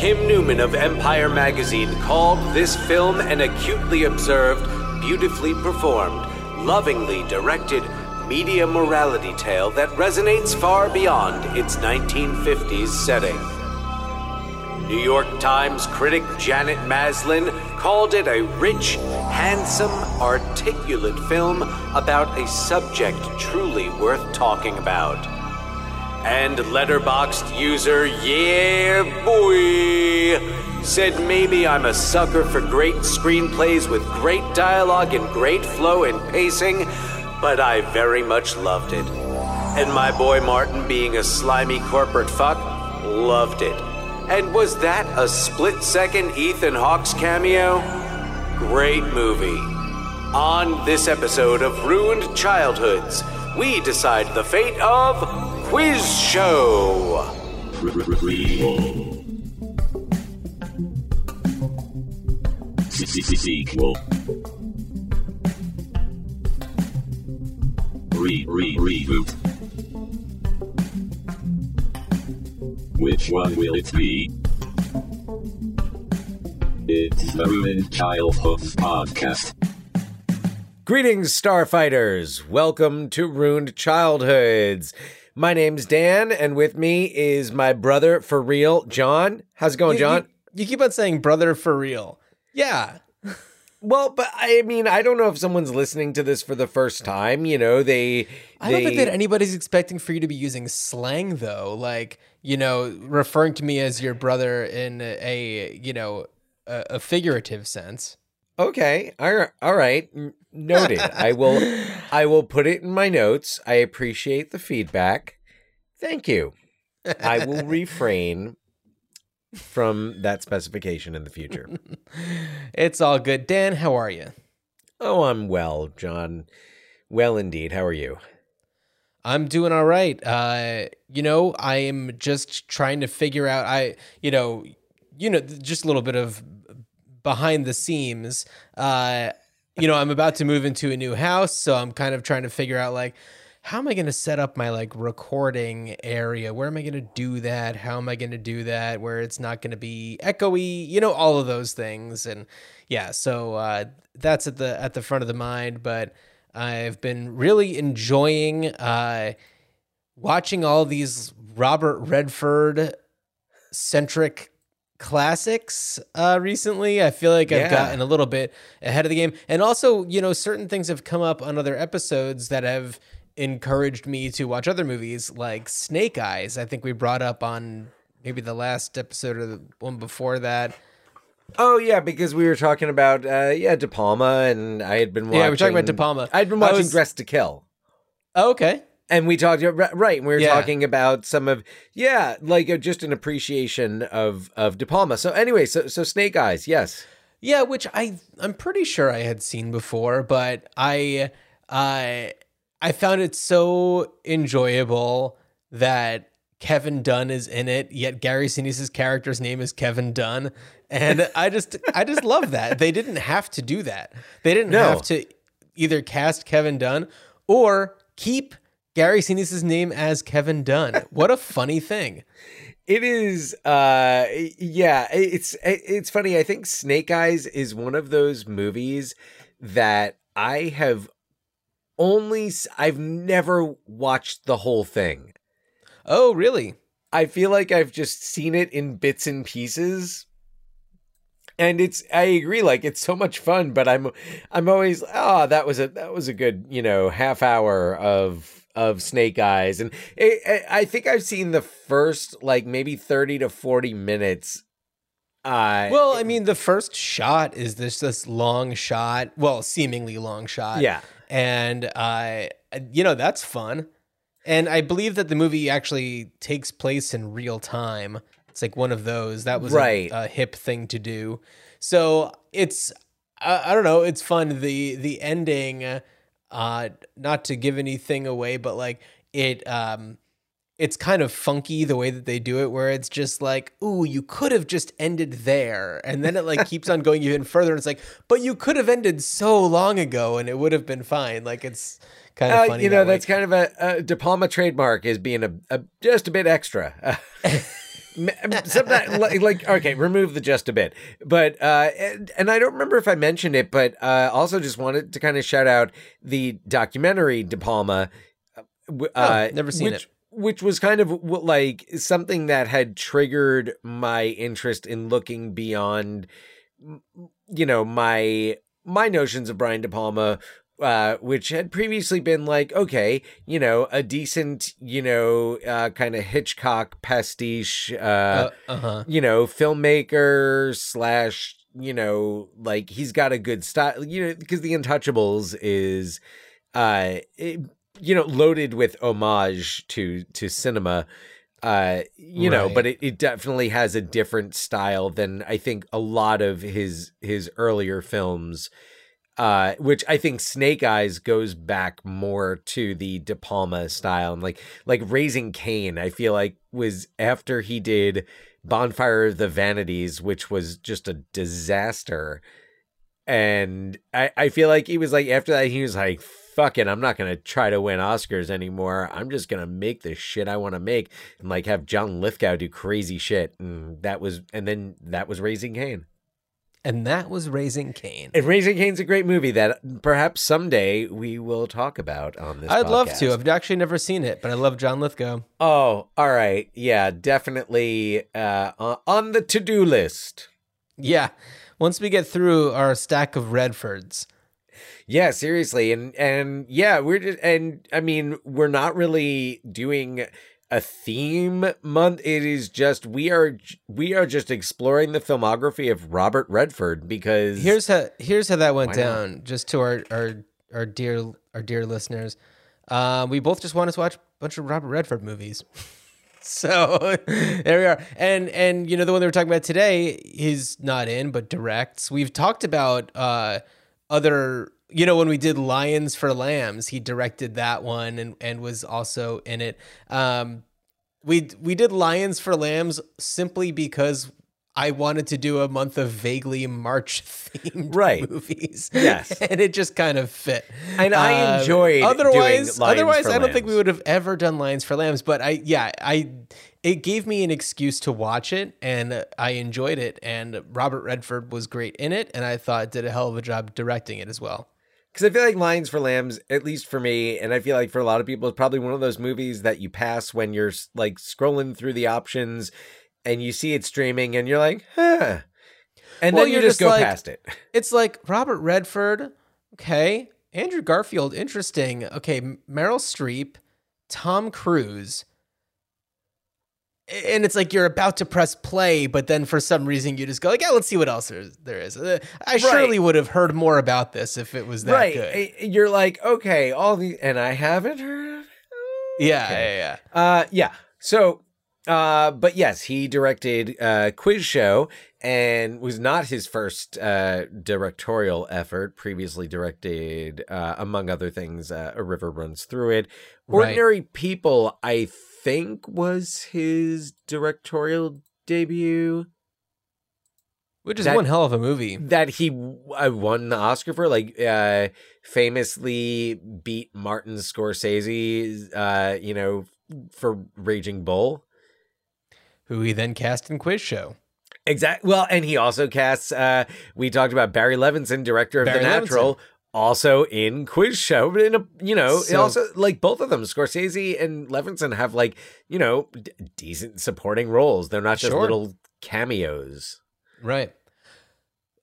Kim Newman of Empire magazine called this film an acutely observed, beautifully performed, lovingly directed media morality tale that resonates far beyond its 1950s setting. New York Times critic Janet Maslin called it a rich, handsome, articulate film about a subject truly worth talking about. And Letterboxd user Yeah Boy said maybe I'm a sucker for great screenplays with great dialogue and great flow and pacing, but I very much loved it. And my boy Martin, being a slimy corporate fuck, loved it. And was that a split second Ethan Hawke's cameo? Great movie. On this episode of Ruined Childhoods, we decide the fate of Quiz Show. Sequel. Re re reboot. Which one will it be? It's the Ruined Childhoods podcast. Greetings, Starfighters! Welcome to Ruined Childhoods. My name's Dan, and with me is my brother for real, John. How's it going, You- John? You, you keep on saying brother for real. Yeah. Well, but I mean, I don't know if someone's listening to this for the first time. You know, they. I don't think that anybody's expecting for you to be using slang though, like, you know, referring to me as your brother in a, a you know, a, a figurative sense. Okay. All right. All right. N- Noted. I will. I will put it in my notes. I appreciate the feedback. Thank you. I will refrain from that specification in the future. It's all good. Dan, how are you? Oh, I'm well, John. Well, indeed. How are you? I'm doing all right. Uh, you know, I am just trying to figure out I, you know, you know, just a little bit of behind the scenes. Uh, you know, I'm about to move into a new house, so I'm kind of trying to figure out like how am I going to set up my like recording area? Where am I going to do that? How am I going to do that where it's not going to be echoey? You know, all of those things and yeah, so uh that's at the at the front of the mind, but I've been really enjoying uh, watching all these Robert Redford centric classics uh, recently. I feel like Yeah. I've gotten a little bit ahead of the game. And also, you know, certain things have come up on other episodes that have encouraged me to watch other movies like Snake Eyes. I think we brought up on maybe the last episode or the one before that. Oh yeah, because we were talking about uh yeah, De Palma and I had been watching Yeah, we're talking about De Palma. I'd been watching was- Dressed to Kill. Oh, okay. And we talked right, right, we were Yeah. talking about some of yeah, like uh, just an appreciation of of De Palma. So anyway, so so Snake Eyes, yes. Yeah, which I I'm pretty sure I had seen before, but I I I found it so enjoyable that Kevin Dunn is in it, yet Gary Sinise's character's name is Kevin Dunn, and I just I just love that. They didn't have to do that. They didn't No. have to either cast Kevin Dunn or keep Gary Sinise's name as Kevin Dunn. What a funny thing. It is uh yeah, it's it's funny. I think Snake Eyes is one of those movies that I have only I've never watched the whole thing. Oh, really? I feel like I've just seen it in bits and pieces. And it's I agree like it's so much fun but I'm I'm always oh that was a that was a good, you know, half hour of of Snake Eyes and it, it- I think I've seen the first like maybe 30 to 40 minutes uh Well, I mean, the first shot is this this long shot, well, seemingly long shot. Yeah. and uh, you know that's fun. And I believe that the movie actually takes place in real time. It's like one of those that was a- Right. a, hip thing to do. So it's I, I don't know. It's fun. the The ending, uh, not to give anything away, but like it um it's kind of funky the way that they do it where it's just like ooh you could have just ended there. And then it like keeps on going even further and it's like but you could have ended so long ago and it would have been fine. Like it's kind of uh, funny you know that that's kind of a, a De Palma trademark is being a, a just a bit extra. sometimes like, like okay remove the just a bit but uh and, and i don't remember if i mentioned it but uh also just wanted to kind of shout out the documentary de palma uh, uh Oh, never seen which, it. which was kind of like something that had triggered my interest in looking beyond you know my my notions of brian de palma uh, which had previously been like, okay, you know, a decent, you know, uh, kind of Hitchcock pastiche, uh, Uh huh. you know, filmmaker slash, you know, like he's got a good style, you know, because The Untouchables is, uh, it- you know, loaded with homage to to cinema. Uh, you know, but it, it definitely has a different style than I think a lot of his his earlier films uh, which I think Snake Eyes goes back more to the De Palma style and like like Raising Cain. I feel like was after he did Bonfire of the Vanities, which was just a disaster. And I, I feel like he was like after that he was like fuck it I'm not gonna try to win Oscars anymore I'm just gonna make the shit I want to make and like have John Lithgow do crazy shit and that was and then that was Raising Cain. And that was Raising Cain. And Raising Cain's a great movie that perhaps someday we will talk about on this. I'd love to. I've actually never seen it, but I love John Lithgow. Oh, all right. Yeah, definitely uh, on- on the to-do list. Yeah. Once we get through our stack of Redfords. Yeah, seriously, and and yeah, we're just and I mean we're not really doing a theme month. It is just we are we are just exploring the filmography of Robert Redford because Here's how here's how that went Why not? down. Just to our our our dear our dear listeners, uh, we both just wanted to watch a bunch of Robert Redford movies. so there we are. And and you know the one that we're talking about today is not in, but directs. We've talked about uh, other. You know when we did Lions for Lambs, he directed that one and and was also in it. Um, we we did Lions for Lambs simply because I wanted to do a month of vaguely March themed Right. movies. Yes. and it just kind of fit. And I Um, enjoyed Otherwise, otherwise, I don't think we would have ever done Lions for Lambs. But I, yeah, I. It gave me an excuse to watch it, and I enjoyed it. And Robert Redford was great in it, and I thought did a hell of a job directing it as well. Because I feel like Lions for Lambs, at least for me, and I feel like for a lot of people, it's probably one of those movies that you pass when you're like scrolling through the options and you see it streaming and you're like, huh. And Well, then you just just go like- past it. It's like Robert Redford, okay. Andrew Garfield, interesting. Okay, Meryl Streep, Tom Cruise. And it's like you're about to press play, but then for some reason you just go like, "Yeah, let's see what else there is." There is. Uh, I surely would have heard more about this if it was that right. good. You're like, okay, all the, and I haven't heard of yeah, okay. yeah, yeah. Uh, yeah. So, uh, but yes, he directed uh, Quiz Show and was not his first uh, directorial effort. Previously directed, uh, among other things, uh, A River Runs Through It. Right. Ordinary People, I think, was his directorial debut Which is That- one hell of a movie. that he uh, won the Oscar for, like uh, famously beat Martin Scorsese, uh, you know, for Raging Bull. Who he then cast in Quiz Show. Exactly. Well, and he also casts. Uh, we talked about Barry Levinson, director of Barry The Natural, also in Quiz Show. But in a, you know, So- also like both of them, Scorsese and Levinson have like you know d- decent supporting roles. They're not just Sure. little cameos. Right.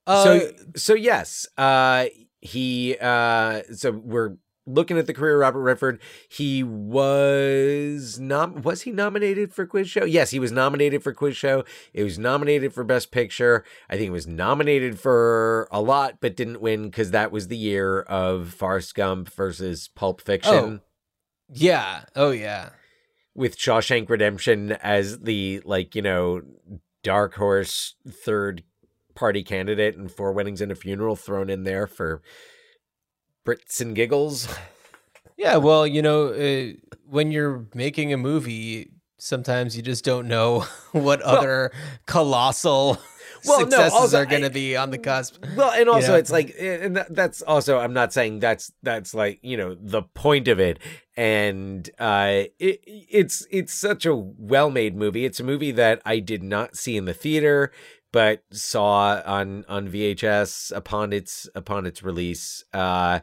Uh, so so yes, uh, he. Uh, so we're looking at the career of Robert Redford. He was nom was he nominated for Quiz Show? Yes, he was nominated for Quiz Show. It was nominated for Best Picture. I think it was nominated for a lot, but didn't win because that was the year of Forrest Gump versus Pulp Fiction. Oh. yeah. Oh yeah. With Shawshank Redemption as the like, you know, dark horse third party candidate and four weddings and a funeral thrown in there for Brits and giggles. Yeah, well, you know, uh, when you're making a movie, sometimes you just don't know what other colossal Well, no, successes also, are going to be on the cusp. Well, and also know? it's like, and that's also I'm not saying that's that's like you know the point of it, and uh, it, it's it's such a well made movie. It's a movie that I did not see in the theater, but saw on on VHS upon its upon its release, uh,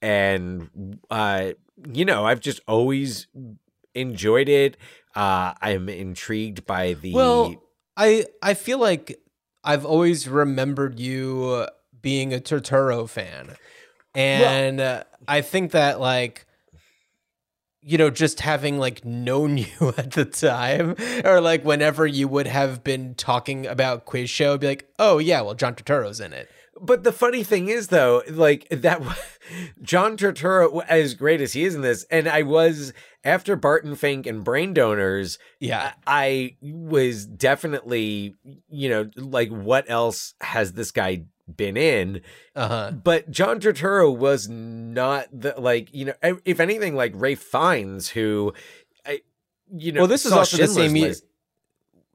and uh, you know I've just always enjoyed it. Uh, I'm intrigued by the Well, I I feel like I've always remembered you being a Turturro fan, and uh, I think that like you know just having like known you at the time or like whenever you would have been talking about quiz show be like oh yeah well john turturro's in it. But the funny thing is, though, like that, John Turturro, as great as he is in this, and I was after Barton Fink and Brain Donors, yeah. I was definitely, you know, like what else has this guy been in? uh-huh But John Turturro was not the like, you know, if anything, like Ralph Fiennes, who, I, you know, well this is also the same year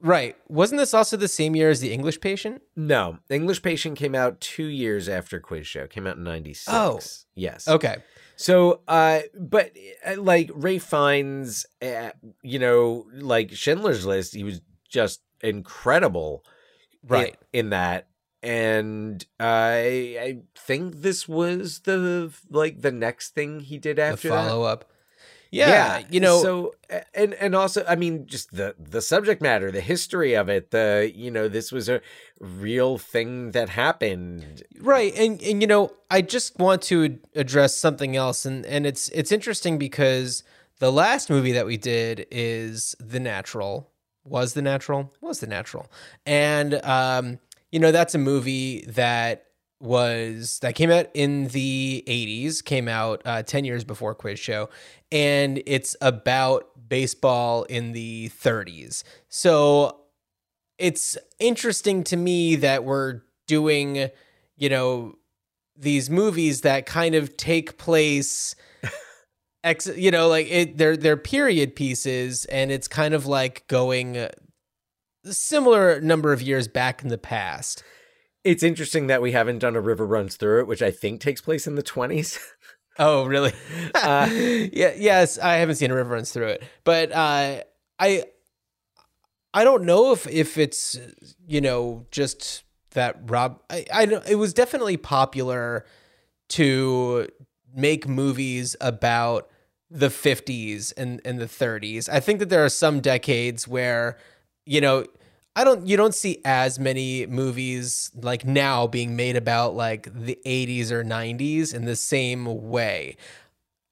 right wasn't this also the same year as the english patient No, English Patient came out two years after Quiz Show. Came out in '96. Oh. yes. okay So, uh, but uh, like Ralph Fiennes, uh, you know, like Schindler's List, he was just incredible, in- right in, that. And I, I think this was the like the next thing he did the after that. follow up yeah, you know so and and also i mean just the the subject matter the history of it the you know this was a real thing that happened Right. And and you know, I just want to address something else and and it's it's interesting because the last movie that we did is The Natural. Was The Natural? Was The Natural. And um you know, that's a movie that was that came out in the 80s, came out uh 10 years before Quiz Show, and it's about baseball in the 30s. So it's interesting to me that we're doing you know these movies that kind of take place ex you know like it they're they're period pieces and it's kind of like going similar number of years back in the past. It's interesting that we haven't done a river runs through it which i think takes place in the 20s oh really? Uh, yeah yes i haven't seen a river runs through it. But uh i i don't know if if it's you know just that rob i i it was definitely popular to make movies about the 50s and, and the 30s. I think that there are some decades where, you know, I don't you don't see as many movies like now being made about like the 80s or 90s in the same way.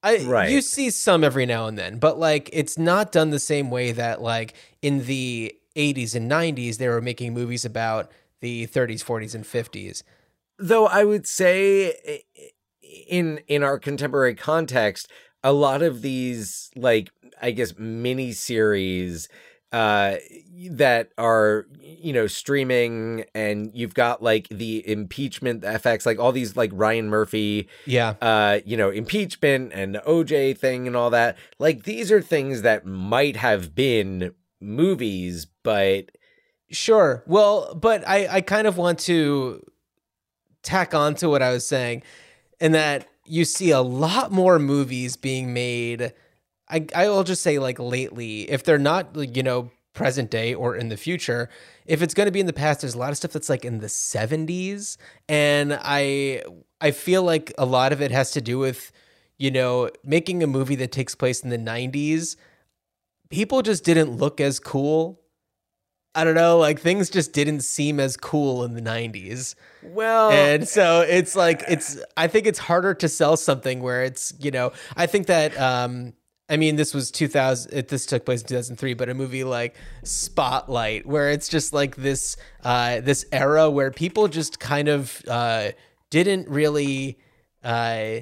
I Right. you see some every now and then, but like it's not done the same way that like in the 80s and 90s they were making movies about the 30s, 40s and 50s. though i would say in in our contemporary context a lot of these like i guess mini series uh that are you know streaming and you've got like the impeachment effects like all these like Ryan Murphy Yeah. uh you know impeachment and the OJ thing and all that like these are things that might have been movies but Sure. Well, but I, I kind of want to tack on to what I was saying, in that you see a lot more movies being made. I I will just say like lately, if they're not like, you know present day or in the future, if it's going to be in the past, there's a lot of stuff that's like in the 70s, and I I feel like a lot of it has to do with you know making a movie that takes place in the 90s. People just didn't look as cool I don't know, like things just didn't seem as cool in the 90s. well And so it's like it's I think it's harder to sell something where it's, you know, I think that um I mean this was 2000 it, this took place in 2003, but a movie like Spotlight where it's just like this uh this era where people just kind of uh didn't really uh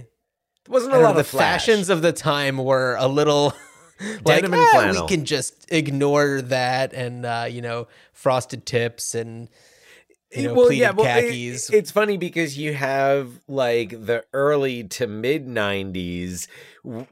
wasn't a lot know, of the flash. fashions of the time were a little like Denim and "Ah, flannel." we can just ignore that and uh, you know frosted tips and you eh, know pleated well, eh, it- eh, it's funny because you have like the early to mid '90s,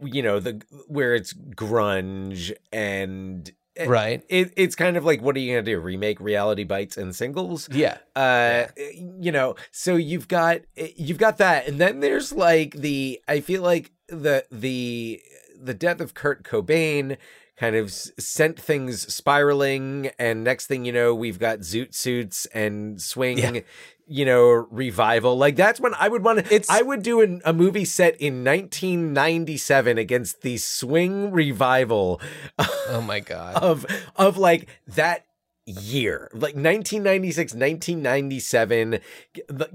you know, the where it's grunge and right. it, it's kind of like what are you gonna do? Remake reality bites and singles? Yeah. uh you know so you've got you've got that and then there's like the i feel like the the the death of kurt cobain kind of sent things spiraling and next thing you know we've got zoot suits and swing Yeah. you know revival like that's when i would want to It's- i would do an, a movie set in 1997 against the swing revival Oh my god. of of like that year like 1996 1997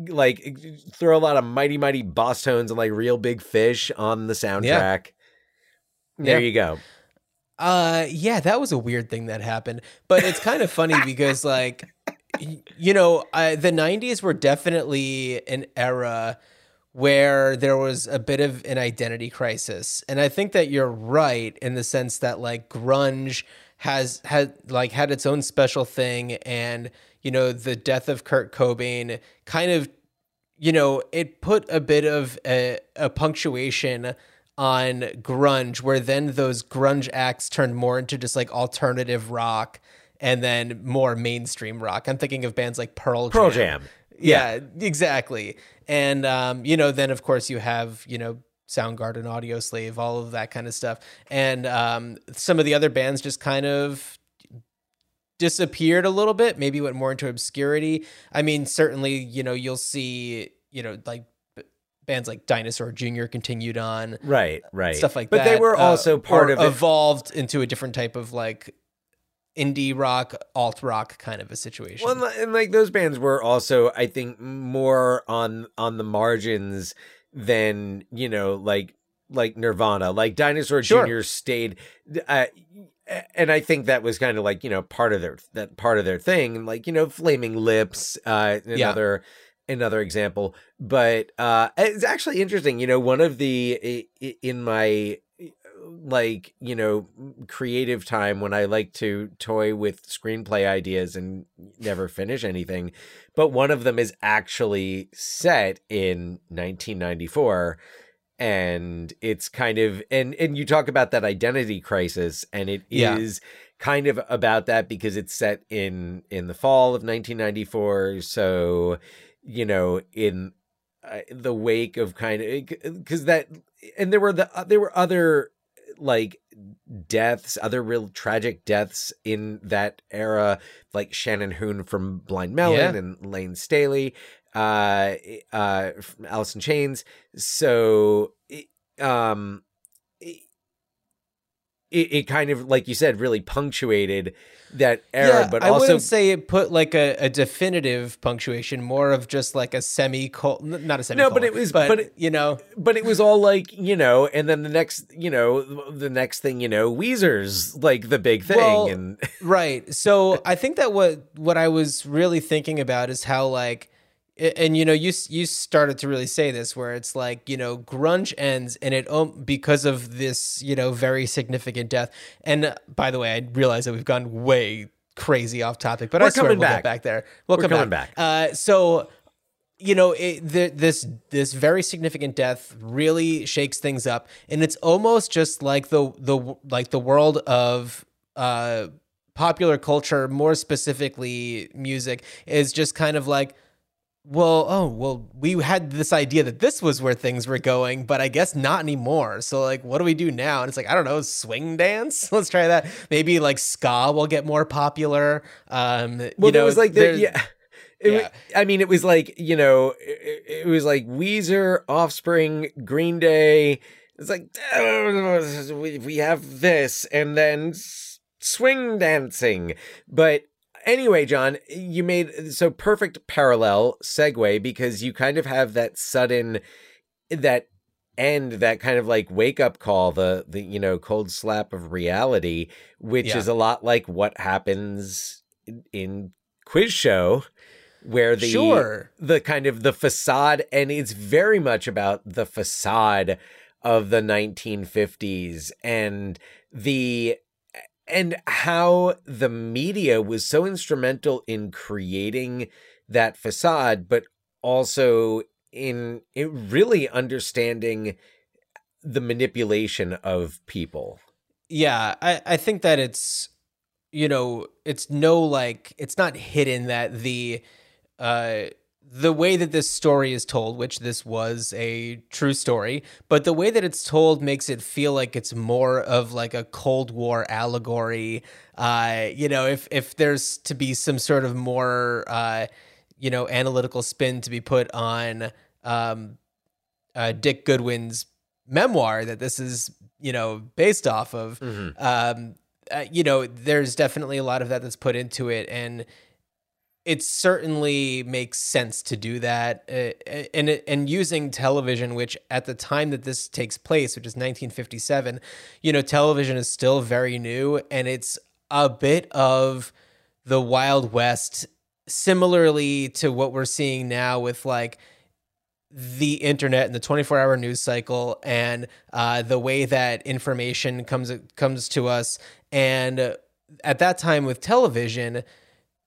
like throw a lot of Mighty Mighty Bosstones and like Reel Big Fish on the soundtrack there Yeah. you go Uh yeah, that was a weird thing that happened. But it's kind of funny because like you know, uh, the 90s were definitely an era where there was a bit of an identity crisis. And I think that you're right in the sense that like grunge has had like had its own special thing and you know, the death of Kurt Cobain kind of you know, it put a bit of a, a punctuation on grunge, where then those grunge acts turned more into just like alternative rock and then more mainstream rock. I'm thinking of bands like Pearl Jam. Pearl Jam. Yeah, exactly. And um, you know, then of course you have, you know, Soundgarden, Audioslave, all of that kind of stuff. And um, some of the other bands just kind of disappeared a little bit, maybe went more into obscurity. I mean, certainly, you know, you'll see, you know, like bands like Dinosaur Jr. continued on, right right stuff like but that. But they were uh, also part or of it evolved into a different type of like indie rock, alt rock kind of a situation. Well, and, like those bands were also, I think, more on on the margins than you know, like like Nirvana, like Dinosaur Sure. Jr. stayed, uh, and I think that was kind of like you know part of their that part of their thing, like you know, Flaming Lips, uh, Yeah. Another example, but uh, it's actually interesting. You know, one of the in my like you know creative time when i like to toy with screenplay ideas and never finish anything but one of them is actually set in 1994 and it's kind of and and you talk about that identity crisis and it is Yeah. kind of about that because it's set in in the fall of 1994 so you know in uh, the wake of kind of because that and there were the uh, there were other like deaths other real tragic deaths in that era like shannon hoon from blind melon Yeah. and layne staley uh uh from alice in chains so um it kind of like you said really punctuated that era yeah, but I also wouldn't say it put like a, a definitive punctuation, more of just like a semicolon, not a semicolon. but it was- but, but it- you know, but it was all like you know and then the next you know the next thing you know weezer's like the big thing Well, and right. So I think that what what I was really thinking about is how like and you know you you started to really say this where it's like you know grunge ends and it um, because of this you know very significant death. And uh, by the way I realize that we've gone way crazy off topic but I We're swear coming we'll back. get back. there. We'll We're come coming back, Uh, so you know it, the, this this very significant death really shakes things up. And it's almost just like the the like the world of uh popular culture more specifically music is just kind of like well oh well we had this idea that this was where things were going but i guess not anymore so like what do we do now and it's like i don't know swing dance let's try that maybe like ska will get more popular um well you know it was like the, yeah It Yeah. I mean, it was like you know, it, it was like Weezer, Offspring, Green Day. It's like "Oh, we we have this, and then swing dancing. But anyway, John, you made so perfect parallel segue because you kind of have that sudden that end that kind of like wake up call the the you know cold slap of reality which Yeah. is a lot like what happens in, quiz show where the Sure. the kind of the facade and it's very much about the facade of the 1950s and the and how the media was so instrumental in creating that facade but also in in really understanding the manipulation of people. Yeah I, I think that it's you know, it's no like it's not hidden that the uh the way that this story is told, which this was a true story, but the way that it's told makes it feel like it's more of like a Cold War allegory. Uh, you know, if if there's to be some sort of more uh, you know, analytical spin to be put on um, uh, Dick Goodwin's memoir that this is, you know, based off of. Mm-hmm. Um, uh, you know, there's definitely a lot of that that's put into it, and it certainly makes sense to do that uh, and and using television which at the time that this takes place which is 1957 you know television is still very new and it's a bit of the wild west similarly to what we're seeing now with like the internet and the 24 hour news cycle and uh, the way that information comes comes to us. And at that time with television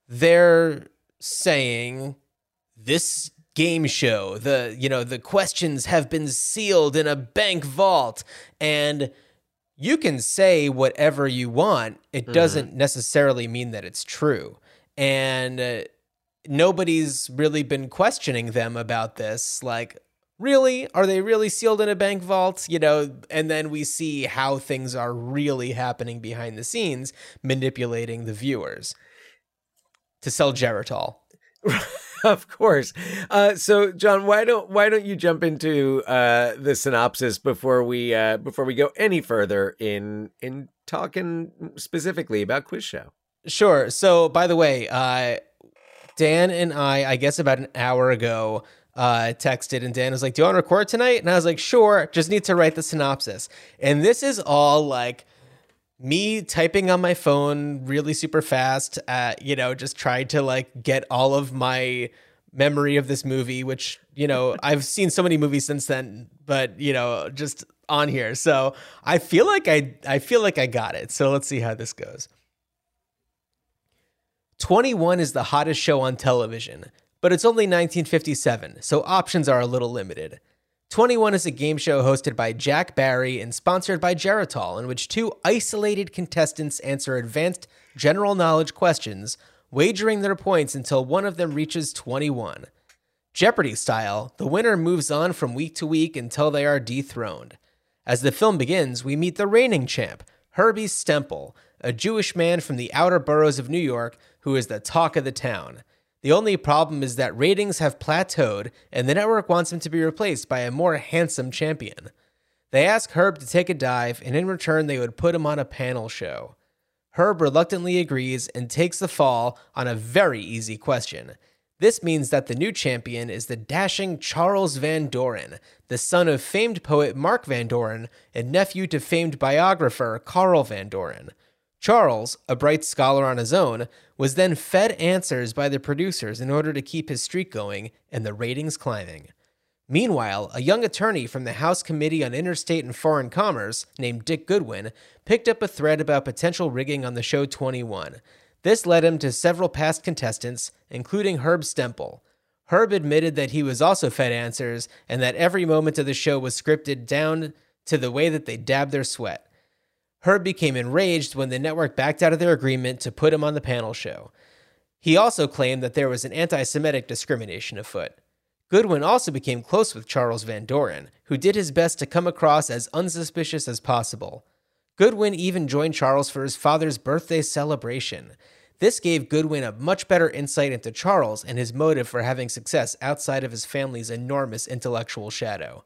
they're saying this game show the you know the questions have been sealed in a bank vault and you can say whatever you want. It Mm-hmm. doesn't necessarily mean that it's true. And uh, nobody's really been questioning them about this like really? Are they really sealed in a bank vault? You know and then we see how things are really happening behind the scenes manipulating the viewers to sell Geritol. of course. Uh, so, John, why don't why don't you jump into uh, the synopsis before we uh, before we go any further in in talking specifically about quiz show? Sure. So, by the way, uh, Dan and I, I guess about an hour ago, uh, texted, and Dan was like, "Do you want to record tonight?" And I was like, "Sure." Just need to write the synopsis, and this is all like me typing on my phone really super fast. Uh, you know, just trying to like get all of my memory of this movie, which you know I've seen so many movies since then, but you know, just on here. So I feel like I I feel like I got it. So let's see how this goes. 21 is the hottest show on television, but it's only 1957, so options are a little limited. 21 is a game show hosted by Jack Barry and sponsored by Geritol, in which two isolated contestants answer advanced general knowledge questions, wagering their points until one of them reaches 21. Jeopardy style, the winner moves on from week to week until they are dethroned. As the film begins, we meet the reigning champ, Herbie Stempel, a Jewish man from the outer boroughs of New York who is the talk of the town. The only problem is that ratings have plateaued, and the network wants him to be replaced by a more handsome champion. They ask Herb to take a dive, and in return, they would put him on a panel show. Herb reluctantly agrees and takes the fall on a very easy question. This means that the new champion is the dashing Charles Van Doren, the son of famed poet Mark Van Doren and nephew to famed biographer Carl Van Doren. Charles, a bright scholar on his own, was then fed answers by the producers in order to keep his streak going and the ratings climbing. Meanwhile, a young attorney from the House Committee on Interstate and Foreign Commerce, named Dick Goodwin, picked up a thread about potential rigging on the show 21. This led him to several past contestants, including Herb Stempel. Herb admitted that he was also fed answers and that every moment of the show was scripted down to the way that they dabbed their sweat. Herb became enraged when the network backed out of their agreement to put him on the panel show. He also claimed that there was an anti Semitic discrimination afoot. Goodwin also became close with Charles Van Doren, who did his best to come across as unsuspicious as possible. Goodwin even joined Charles for his father's birthday celebration. This gave Goodwin a much better insight into Charles and his motive for having success outside of his family's enormous intellectual shadow.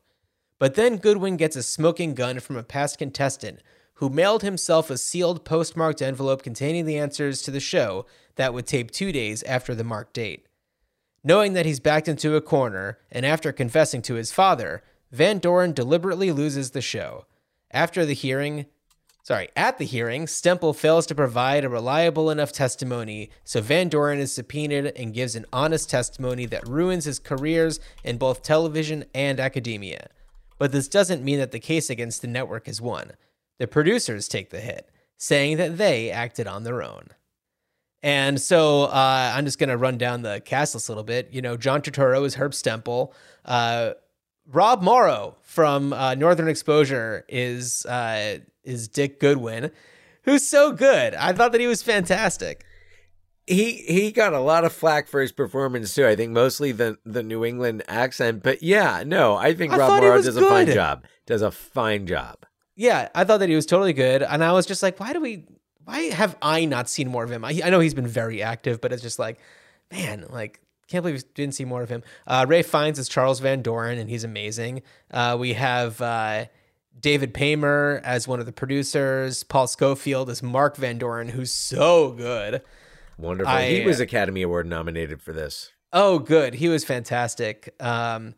But then Goodwin gets a smoking gun from a past contestant who mailed himself a sealed postmarked envelope containing the answers to the show that would tape two days after the marked date. Knowing that he's backed into a corner, and after confessing to his father, Van Doren deliberately loses the show. After the hearing, sorry, at the hearing, Stempel fails to provide a reliable enough testimony, so Van Doren is subpoenaed and gives an honest testimony that ruins his careers in both television and academia. But this doesn't mean that the case against the network is won. The producers take the hit, saying that they acted on their own. And so uh, I'm just going to run down the cast list a little bit. You know, John Turturro is Herb Stempel. Uh, Rob Morrow from uh, Northern Exposure is uh, is Dick Goodwin. who's so good. I thought that he was fantastic. he he got a lot of flack for his performance too. I think mostly the the New England accent, but yeah, no, I think I Rob Morrow does a fine job. Does a fine job. Yeah, I thought that he was totally good, and I was just like, why do we? Why have I not seen more of him? I, I know he's been very active, but it's just like, man, like can't believe we didn't see more of him. Uh, Ralph Fiennes is Charles Van Doren, and he's amazing. Uh, we have uh, David Paymer as one of the producers. Paul Scofield as Mark Van Doren, who's so good. Wonderful. I- he was Academy Award nominated for this. Oh, good. He was fantastic. Um,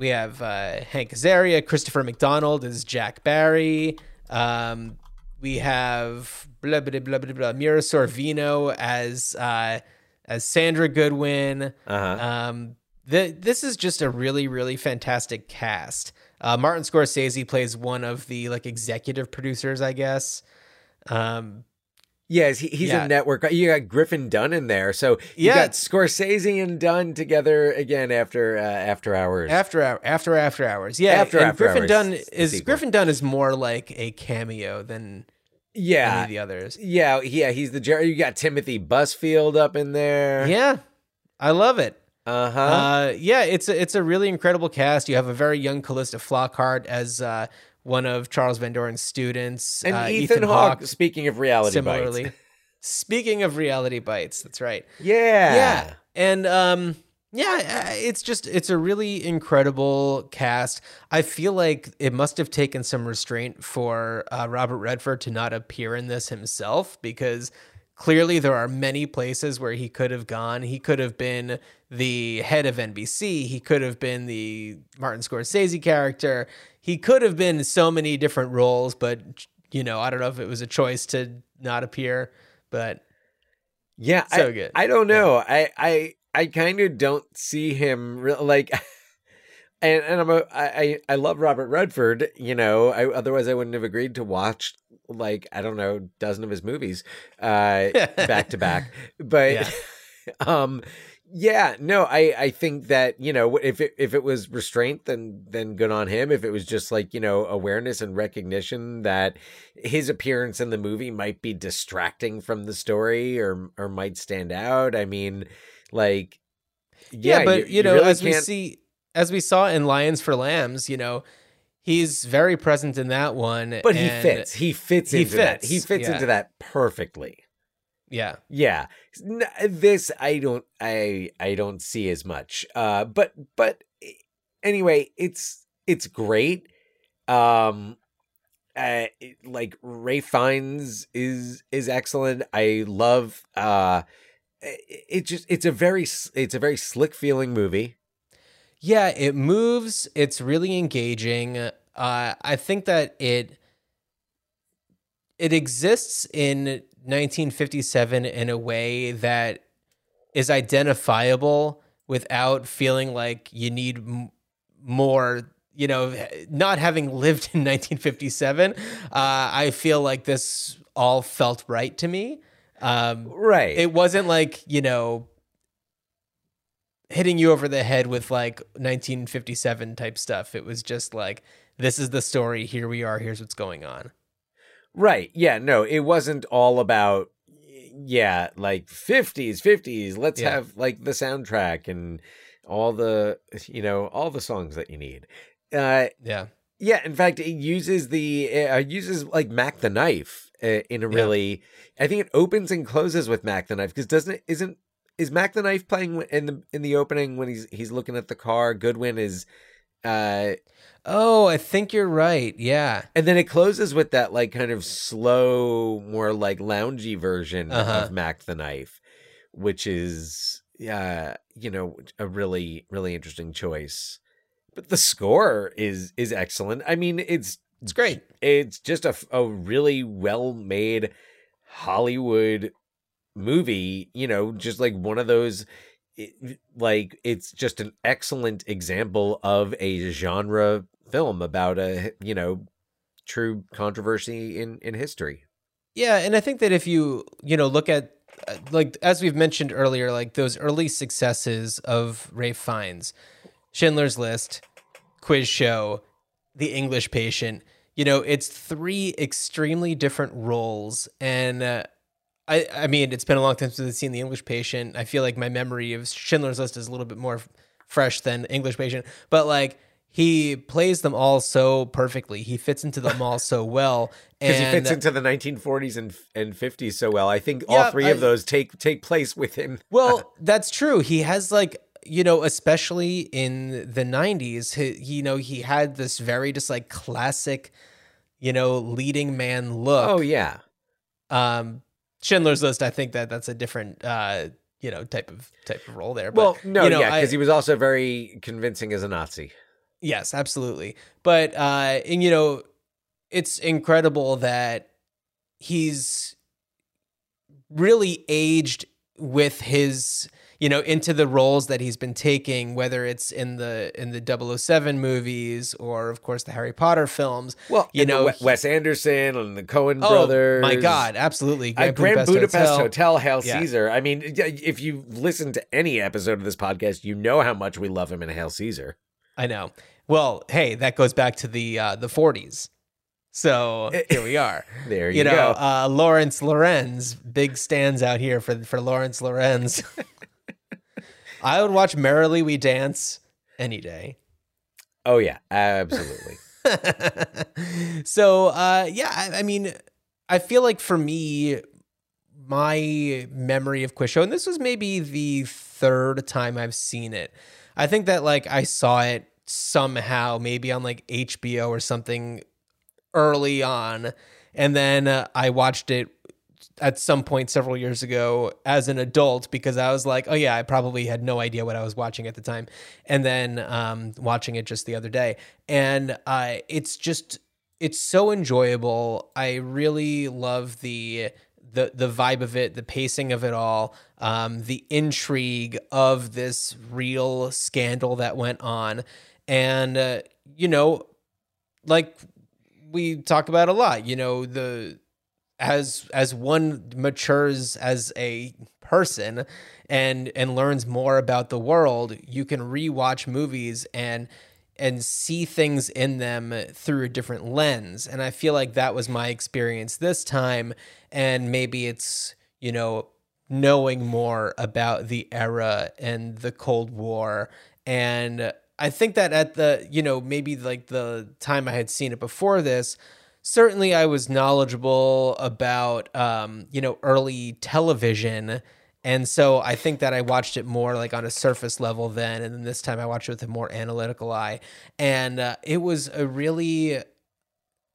we have uh, Hank Azaria, Christopher McDonald is Jack Barry. Um, we have blah blah blah blah blah. Mira Sorvino as uh, as Sandra Goodwin. Uh-huh. Um, the, this is just a really really fantastic cast. Uh, Martin Scorsese plays one of the like executive producers, I guess. Um, Yes, he, he's Yeah. a network. You got Griffin Dunne in there, so you Yeah. got Scorsese and Dunne together again after uh, after hours. After hour, after after hours, yeah. After and After Griffin Hours, Dunn is. Griffin Dunne is more like a cameo than any yeah, of the others. yeah, yeah. He's the Jerry. You got Timothy Busfield up in there. Yeah, I love it. Uh-huh. Uh, yeah, it's a, it's a really incredible cast. You have a very young Calista Flockhart as uh, one of Charles Van Doren's students, and uh, Ethan, Hawke. Speaking of reality similarly. bites. Speaking of reality bites, that's right. Yeah. yeah and um yeah it's just it's a really incredible cast i feel like it must have taken some restraint for uh, robert redford to not appear in this himself because clearly there are many places where he could have gone he could have been the head of nbc he could have been the martin scorsese character he could have been so many different roles but you know i don't know if it was a choice to not appear but Yeah, So I, good. I don't know. I I I kind of don't see him re- like. And, and I'm a, I, I love Robert Redford, you know. I, otherwise, I wouldn't have agreed to watch like I don't know, a dozen of his movies, uh, back to back. But, Yeah. um, yeah, no, I I think that you know if it if it was restraint, then then good on him. If it was just like you know awareness and recognition that his appearance in the movie might be distracting from the story or or might stand out. I mean, like yeah, but you, know, really as we can't- see, as we saw in Lions for Lambs, you know, he's very present in that one. but he fits. He fits he into that. He fits, fits yeah. into that perfectly. Yeah, Yeah. This I don't I I don't see as much. Uh but but anyway, it's it's great. Um uh it- like Ralph Fiennes is is excellent. I love uh it it just it's a very it's a very slick feeling movie. yeah, it moves. It's really engaging. Uh, I think that it it exists in 1957 in a way that is identifiable without feeling like you need m- more you know not having lived in 1957 uh, i feel like this all felt right to me. Um, Right. it wasn't like you know hitting you over the head with like 1957 type stuff. It was just like this is the story. Here we are. Here's what's going on Right. Yeah. No, it wasn't all about, yeah, like 50s, 50s. Let's Yeah. have like the soundtrack and all the, you know, all the songs that you need. Uh, yeah yeah. In fact, it uses the, uh, uses like Mac the Knife uh, in a Yeah. really, I think it opens and closes with Mac the Knife because doesn't it, isn't, is Mac the Knife playing in the in the opening when he's he's looking at the car? Goodwin is, uh, oh i think you're right yeah and then it closes with that like kind of slow, more like loungy version Uh-huh. of Mac the Knife, which is uh, you know, a really, really interesting choice. But the score is is excellent. I mean, it's it's great it's just a, a really well made Hollywood movie, you know, just like one of those it- like it's just an excellent example of a genre film about a, you know, true controversy in in history. Yeah, and I think that if you you know look at uh, like as we've mentioned earlier, like those early successes of Ralph Fiennes, Schindler's List, Quiz Show, The English Patient, you know, it's three extremely different roles. And uh, I, I mean, it's been a long time since I've seen The English Patient. I feel like my memory of Schindler's List is a little bit more f- fresh than English Patient. But like, he plays them all so perfectly. He fits into them all so well. because he fits into the 1940s and and 50s so well. I think Yeah, all three I- of those take take place within. Well, that's true. He has like you know, especially in the '90s, he, you know, he had this very just like classic, you know, leading man look. Oh yeah, Um, Schindler's List. I think that that's a different, uh, you know, type of type of role there. But, well no, you know, yeah, because he was also very convincing as a Nazi. Yes, absolutely. But uh and you know, it's incredible that he's really aged with his you know into the roles that he's been taking whether it's in the in the 007 movies or of course the Harry Potter films. Well, you know, We- Wes Anderson and the Coen Oh brothers. my god, absolutely. Uh, Grand Budapest, Hotel, Hail Yeah. Caesar. I mean, if you listen to any episode of this podcast, you know how much we love him in Hail Caesar. I know. Well, hey, that goes back to the uh the 40s. So here we are. There you, you know, go. uh, Laurence Laurentz, big stands out here for for Laurence Laurentz. I would watch Merrily We Dance any day. oh yeah, absolutely. so, uh, yeah, I, I mean, I feel like for me, my memory of Quiz Show, and this was maybe the third time I've seen it. I think that like I saw it somehow, maybe on like HBO or something early on, and then uh, I watched it at some point several years ago as an adult because I was like, oh yeah, I probably had no idea what I was watching at the time, and then um, watching it just the other day, and uh, it's just it's so enjoyable. I really love the the the vibe of it, the pacing of it all, um, the intrigue of this real scandal that went on, and uh, you know, like we talk about a lot, you know, the as as one matures as a person and and learns more about the world, you can rewatch movies and and see things in them through a different lens. And I feel like that was my experience this time. And maybe it's, you know, knowing more about the era and the Cold War. And I think that at the, you know, maybe like the time I had seen it before this, certainly I was knowledgeable about, um, you know, early television. And so I think that I watched it more like on a surface level then. And then this time I watched it with a more analytical eye. And uh, it was a really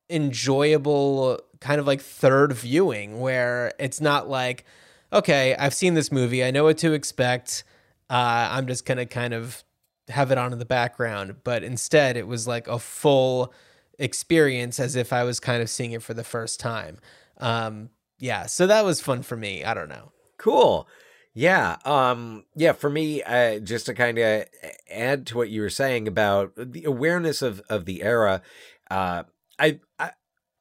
enjoyable kind of like third viewing where it's not like, okay, I've seen this movie, I know what to expect. Uh, I'm just to kind of have it on in the background. But instead, it was like a full experience as if I was kind of seeing it for the first time. Um, yeah, so that was fun for me. I don't know. Cool. Yeah. Um yeah, for me uh just to kind of add to what you were saying about the awareness of of the era uh I I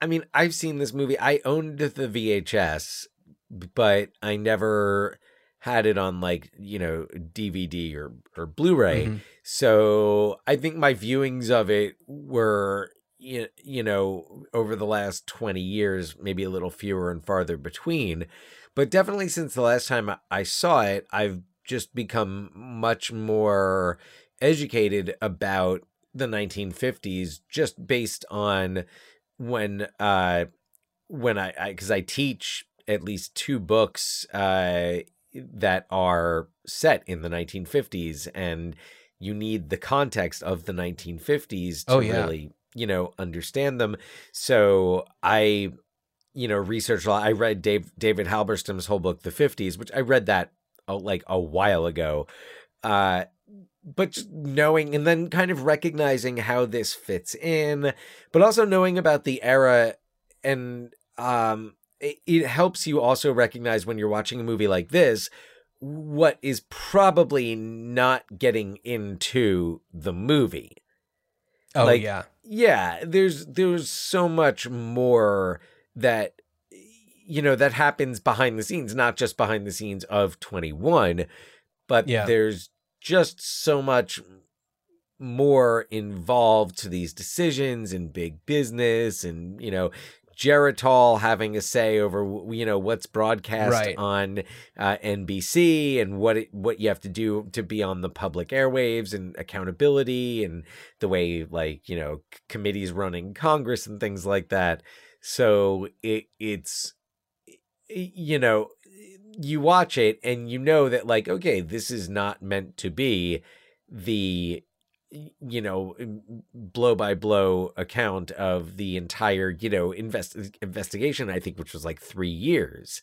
I mean, I've seen this movie. I owned the VHS, but I never had it on like, you know, DVD or or Blu-ray. Mhm. So, I think my viewings of it were you, you know, over the last 20 years, maybe a little fewer and farther between. But definitely since the last time I- I saw it, I've just become much more educated about the 1950s just based on when uh when I because I, teach at least two books uh that are set in the 1950s and you need the context of the 1950s to Oh, yeah. really you know understand them. So i you know researched a lot. I read Dave, david halberstam's whole book the 50s which i read that uh, like a while ago. Uh but knowing and then kind of recognizing how this fits in but also knowing about the era and um it, it helps you also recognize when you're watching a movie like this what is probably not getting into the movie. Oh, Like, yeah. Yeah there's there's so much more that you know that happens behind the scenes not just behind the scenes of 21 but Yeah. there's just so much more involved to these decisions in big business and you know Geritol having a say over you know what's broadcast Right. on uh, NBC and what it, what you have to do to be on the public airwaves and accountability and the way like you know c- committees running Congress and things like that. So it it's you know you watch it and you know that like okay this is not meant to be the you know blow by blow account of the entire you know invest investigation i think which was like 3 years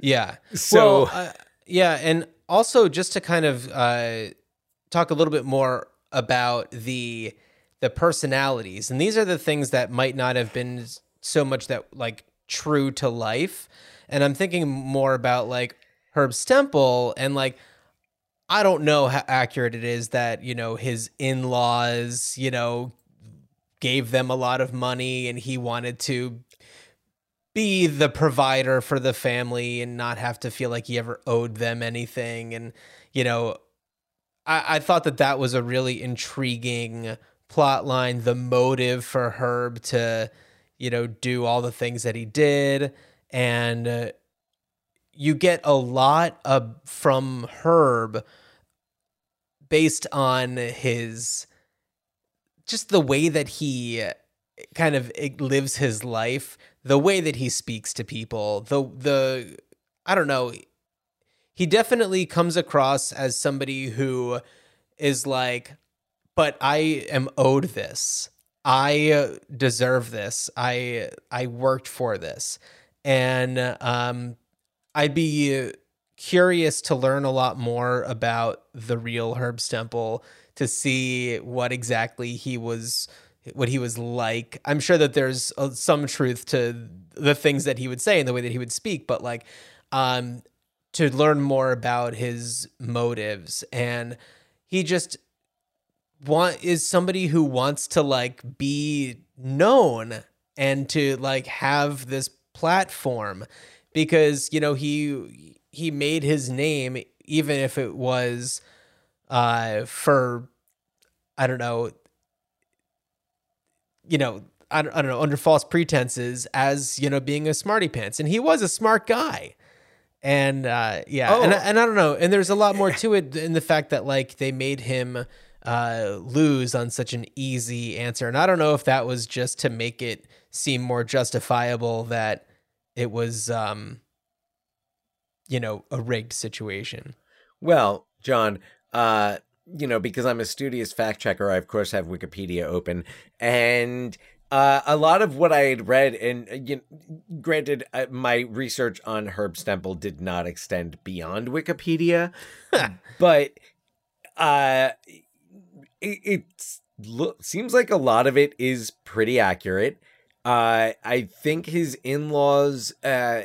Yeah. so well, uh, yeah, and also just to kind of uh, talk a little bit more about the the personalities, and these are the things that might not have been so much that like true to life, and I'm thinking more about like Herb Stempel and like. I don't know how accurate it is that, you know, his in laws, you know, gave them a lot of money and he wanted to be the provider for the family and not have to feel like he ever owed them anything. And, you know, I, I thought that that was a really intriguing plot line, the motive for Herb to, you know, do all the things that he did. And uh, you get a lot of, from Herb based on his just the way that he kind of lives his life, the way that he speaks to people, the the I don't know, he definitely comes across as somebody who is like but I am owed this. I deserve this. I I worked for this. And um I'd be curious to learn a lot more about the real Herb Stempel to see what exactly he was what he was like. I'm sure that there's uh, some truth to the things that he would say and the way that he would speak, but like um to learn more about his motives and he just want is somebody who wants to like be known and to like have this platform because you know he he made his name even if it was uh for i don't know you know I don't, I don't know under false pretenses as you know being a smarty pants. And he was a smart guy. And uh yeah and, Oh. and i don't know. And there's a lot more to it in the fact that like they made him uh lose on such an easy answer. And i don't know if that was just to make it seem more justifiable that it was um you know a rigged situation. Well, John, uh, you know, because I'm a studious fact checker, I of course have Wikipedia open, and uh, a lot of what I had read, and uh, you know, granted, uh, my research on Herb Stempel did not extend beyond Wikipedia, but uh, it, it lo- seems like a lot of it is pretty accurate. Uh, I think his in-laws uh,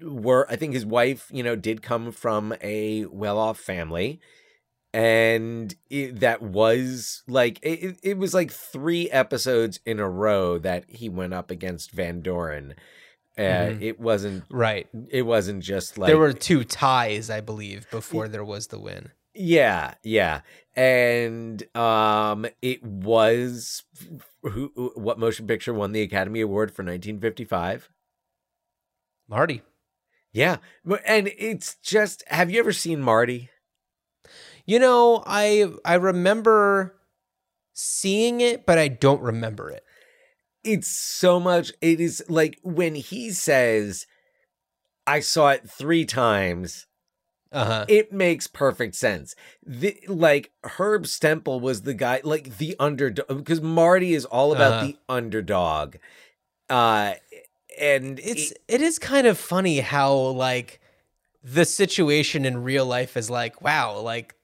were I think his wife, you know, did come from a well-off family and it, that was like it, it- was like 3 episodes in a row that he went up against Van Doren. Uh, Mhm. it wasn't right it wasn't just like there were two ties i believe before there was the win yeah, yeah. And um it was who what motion picture won the Academy Award for 1955? marty Yeah. And it's just have you ever seen Marty? You know, I I remember seeing it, but I don't remember it. it's so much it is like when he says i saw it three times Uh-huh. it makes perfect sense the, like herb stempel was the guy like the underdog because marty is all about Uh-huh. the underdog uh and It's it- it is kind of funny how like the situation in real life is like, wow, like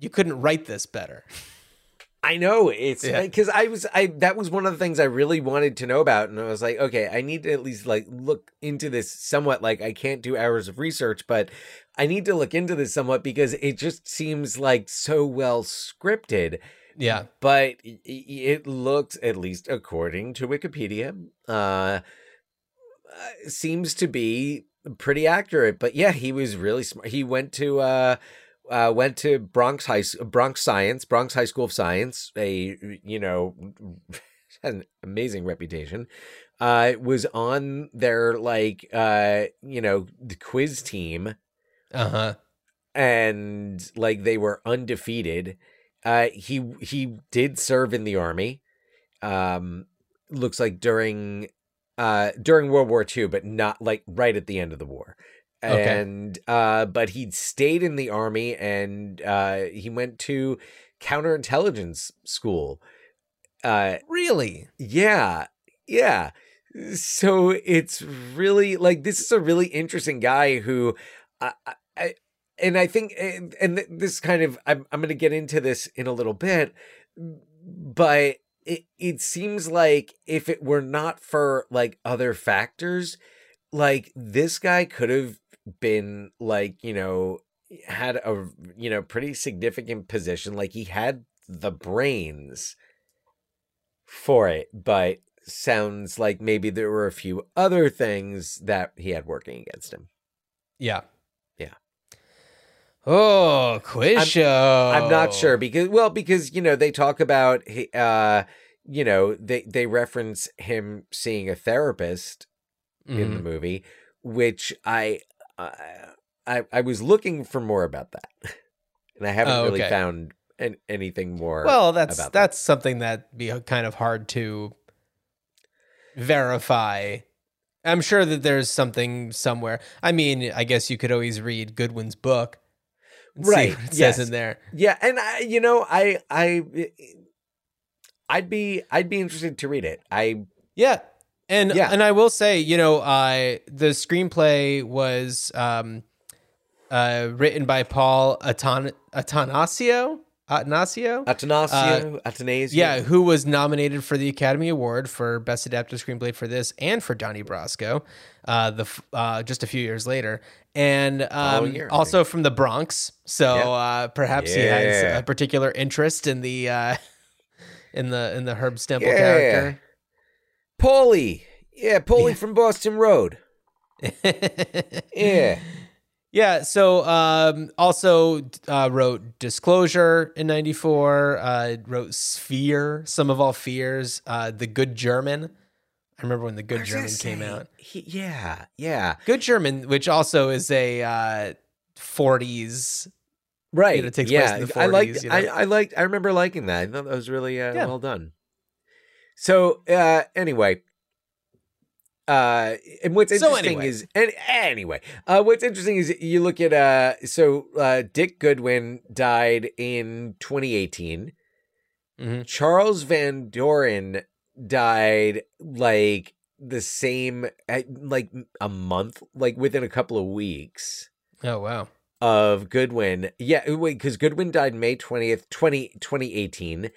you couldn't write this better. I know it's Yeah. because I was I that was one of the things I really wanted to know about, and I was like, okay, I need to at least like look into this somewhat. Like I can't do hours of research, but I need to look into this somewhat because it just seems like so well scripted. Yeah. But it looks, at least according to Wikipedia, uh, uh, seems to be pretty accurate. But yeah, he was really smart. He went to uh, uh, went to Bronx High Bronx Science, Bronx High School of Science, a you know had an amazing reputation. Uh, was on their like uh, you know the quiz team, Uh huh. and like they were undefeated. Uh, he he did serve in the army. Um, looks like during uh during World War II, but not like right at the end of the war. Okay. And uh, but he stayed in the army, and uh, he went to counterintelligence school. Uh, Really? yeah, yeah. So it's really like this is a really interesting guy who, I, I- I and I think, and, and this kind of, I'm I'm going to get into this in a little bit, but it it seems like if it were not for like other factors, like this guy could have been like you know had a you know pretty significant position, like he had the brains for it, but sounds like maybe there were a few other things that he had working against him. Yeah. Yeah. Oh, quiz I'm- show. I'm not sure because well because you know they talk about uh you know they they reference him seeing a therapist in the Mhm. movie which I I I was looking for more about that. And I haven't Oh, really found an, anything more Well, that's about that. that's something that be kind of hard to verify. I'm sure that there's something somewhere. I mean, I guess you could always read Goodwin's book, and see Right, what it yes. says in there. Yeah, and I you know I I I'd be I'd be interested to read it. I Yeah. And Yeah. and I will say, you know, I the screenplay was um uh written by Paul Aton- Attanasio. Attanasio? Attanasio, Attanasio. Uh, Yeah, who was nominated for the Academy Award for Best Adapted Screenplay for this and for Donnie Brasco, uh, the f- uh, just a few years later, and um, year, also from the Bronx. So Yeah. uh, perhaps he has a particular interest in the uh, in the in the Herb Stempel Yeah. character. Paulie. Yeah, Paulie from Boston Road. Yeah. Yeah. So um, also uh, wrote Disclosure in '94. Uh, wrote Sphere, Sum of All Fears, uh, The Good German. I remember when The Good German came say, out. he- yeah, yeah. Good German, which also is a uh, 40s. Right. it takes place in the 40s. I liked you know? I, I liked I remember liking that. I thought that was really uh, Yeah. well done. So uh anyway. Uh and what's So interesting anyway. is and anyway, uh what's interesting is you look at uh so uh Dick Goodwin died in 2018. Mhm. Charles Van Doren died like the same like a month like within a couple of weeks Oh, wow. of Goodwin. Yeah, wait, because Goodwin died May 20th, 20, 2018.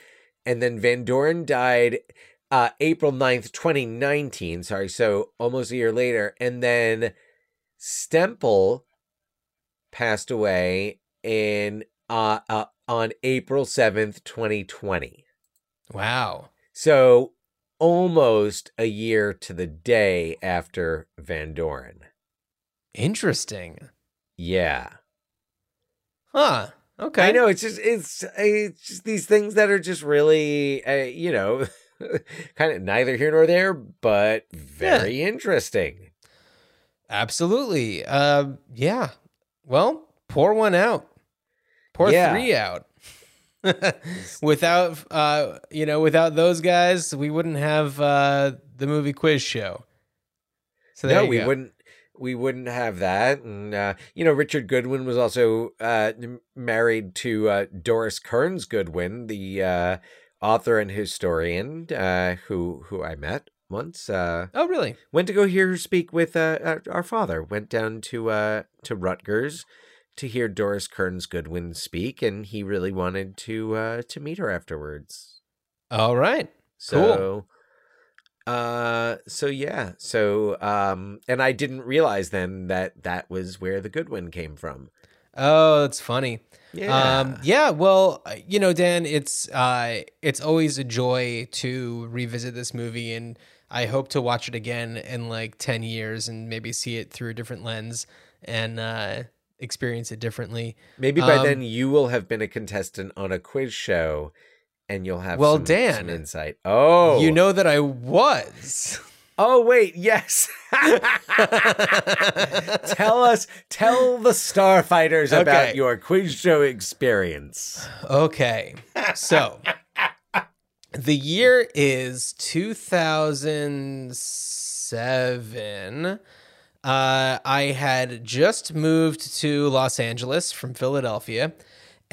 And then Van Doren died uh, April 9th, 2019. Sorry, so almost a year later. And then Stempel passed away in uh, uh on April 7th, 2020. Wow. So almost a year to the day after Van Doren. Interesting. Yeah. Huh. Okay. I know it's just it's it's just these things that are just really uh, you know kind of neither here nor there, but very interesting. Absolutely. Uh, yeah. Well, pour one out. Pour Yeah. three out. without uh, you know, without those guys, we wouldn't have uh the movie quiz show. So no, we go. wouldn't we wouldn't have that, and uh, you know Richard Goodwin was also uh, married to uh, Doris Kearns Goodwin, the uh, author and historian uh, who who I met once. Uh, Oh, really? went to go hear her speak with uh, our, our father. Went down to uh, to Rutgers to hear Doris Kearns Goodwin speak, and he really wanted to uh, to meet her afterwards. All right. So, uh, so yeah, so um, and I didn't realize then that that was where the Goodwin came from. Oh, that's funny. Yeah, Um, yeah, well, uh, you know, Dan, it's uh, it's always a joy to revisit this movie, and I hope to watch it again in like ten years and maybe see it through a different lens. And uh, experience it differently. Maybe by Um, then you will have been a contestant on a quiz show and you'll have Well, some, Dan, some insight. Oh. You know that I was. Oh wait, yes. tell us tell the starfighters about your quiz show experience. Okay. So the year is 2007. Uh, I had just moved to Los Angeles from Philadelphia,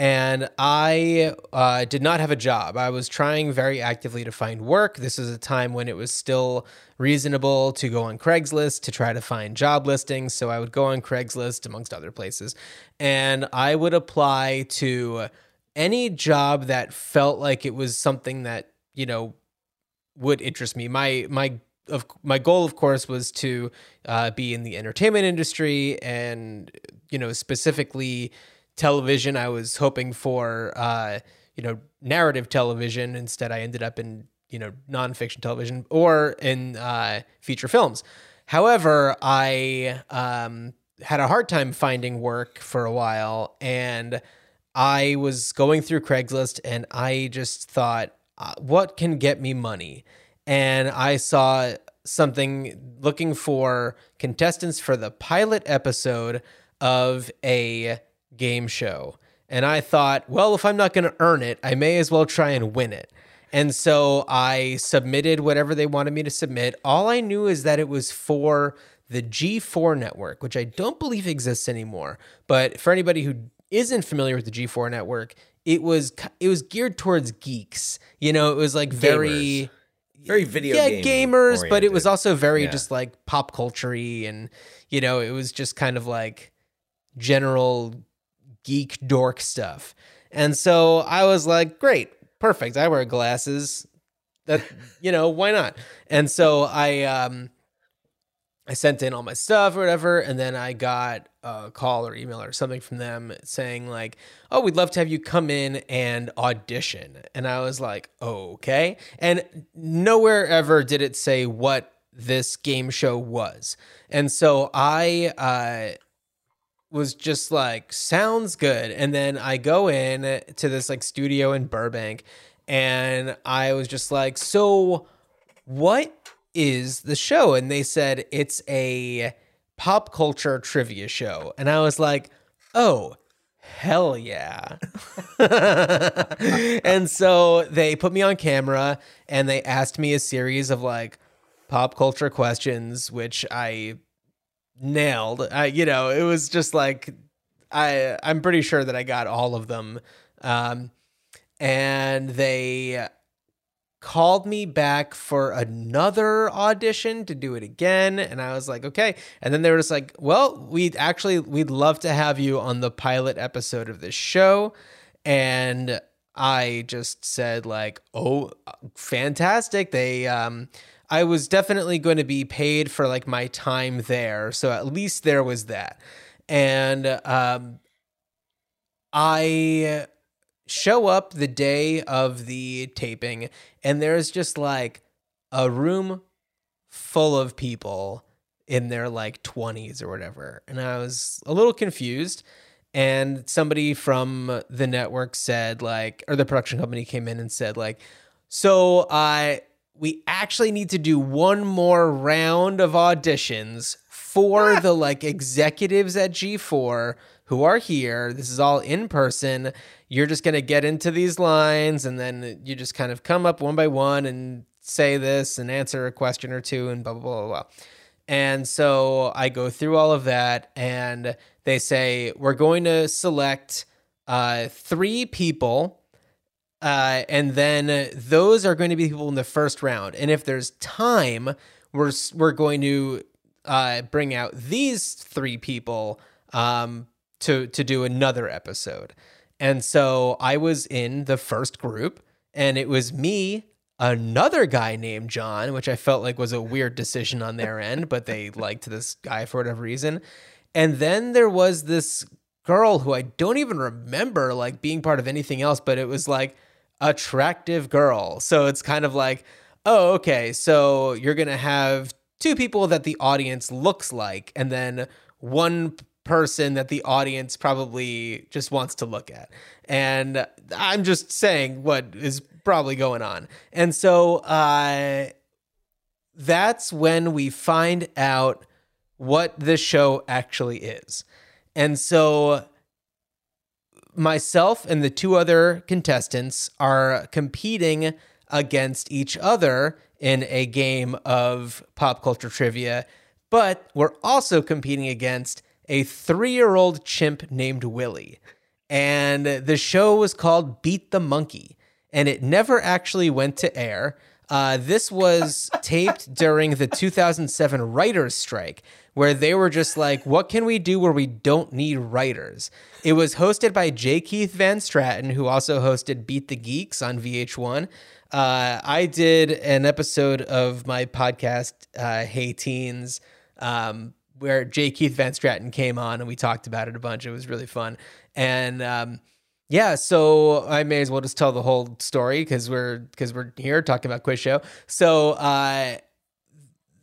and I uh, did not have a job. I was trying very actively to find work. This was a time when it was still reasonable to go on Craigslist to try to find job listings. So I would go on Craigslist, amongst other places, and I would apply to any job that felt like it was something that, you know, would interest me. My my of my goal, of course, was to uh, be in the entertainment industry, and you know, specifically television. I was hoping for uh, you know narrative television. Instead, I ended up in you know nonfiction television or in uh, feature films. However, I um, had a hard time finding work for a while, and I was going through Craigslist, and I just thought, uh, what can get me money? And I saw something looking for contestants for the pilot episode of a game show. And I thought, well, if I'm not going to earn it, I may as well try and win it. And so I submitted whatever they wanted me to submit. All I knew is that it was for the G4 network, which I don't believe exists anymore. But for anybody who isn't familiar with the G4 network, it was it was geared towards geeks. You know, it was like very Very video yeah, game gamers, but it was also very Yeah. just like pop culture and you know, it was just kind of like general geek dork stuff. And so I was like, great, perfect. I wear glasses. That you know, why not? And so I um I sent in all my stuff or whatever, and then I got a call or email or something from them saying like, "Oh, we'd love to have you come in and audition." And I was like, "Okay." And nowhere ever did it say what this game show was. And so I uh was just like sounds good. And then i go in to this like studio in burbank and i was just like so what is the show? And they said it's a pop culture trivia show. And i was like oh hell yeah. And so they put me on camera and they asked me a series of like pop culture questions which i nailed. I, you know, it was just like I I'm pretty sure that I got all of them. Um and they called me back for another audition to do it again and I was like, "Okay." And then they were just like, "Well, we'd actually we'd love to have you on the pilot episode of this show." And I just said like, "Oh, fantastic." They um I was definitely going to be paid for like my time there, so at least there was that. And um I show up the day of the taping and there's just like a room full of people in their like 20s or whatever. And I was a little confused and somebody from the network said like or the production company came in and said like so I we actually need to do one more round of auditions for the like executives at G4 who are here. This is all in person. You're just going to get into these lines and then you just kind of come up one by one and say this and answer a question or two and blah, blah, blah, blah, blah. And so I go through all of that and they say, we're going to select uh, three people uh, and then those are going to be people in the first round. And if there's time, we're we're going to uh, bring out these three people um, to to do another episode. And so I was in the first group, and it was me, another guy named John, which I felt like was a weird decision on their end, but they liked this guy for whatever reason. And then there was this girl who I don't even remember like being part of anything else, but it was like attractive girl. So it's kind of like, oh, okay, so you're gonna have two people that the audience looks like, and then one person that the audience probably just wants to look at. And I'm just saying what is probably going on. And so uh, that's when we find out what the show actually is. And so myself and the two other contestants are competing against each other in a game of pop culture trivia, but we're also competing against a three year old chimp named Willie. And the show was called Beat the Monkey, and it never actually went to air. Uh, this was taped during the 2007 writers' strike, where they were just like, what can we do where we don't need writers? It was hosted by J. Keith Van Straaten, who also hosted Beat the Geeks on VH1. Uh, I did an episode of my podcast, uh, Hey Teens, um, where J. Keith Van Straaten came on and we talked about it a bunch. It was really fun. And um, yeah, so I may as well just tell the whole story because we're because we're here talking about quiz show. So uh,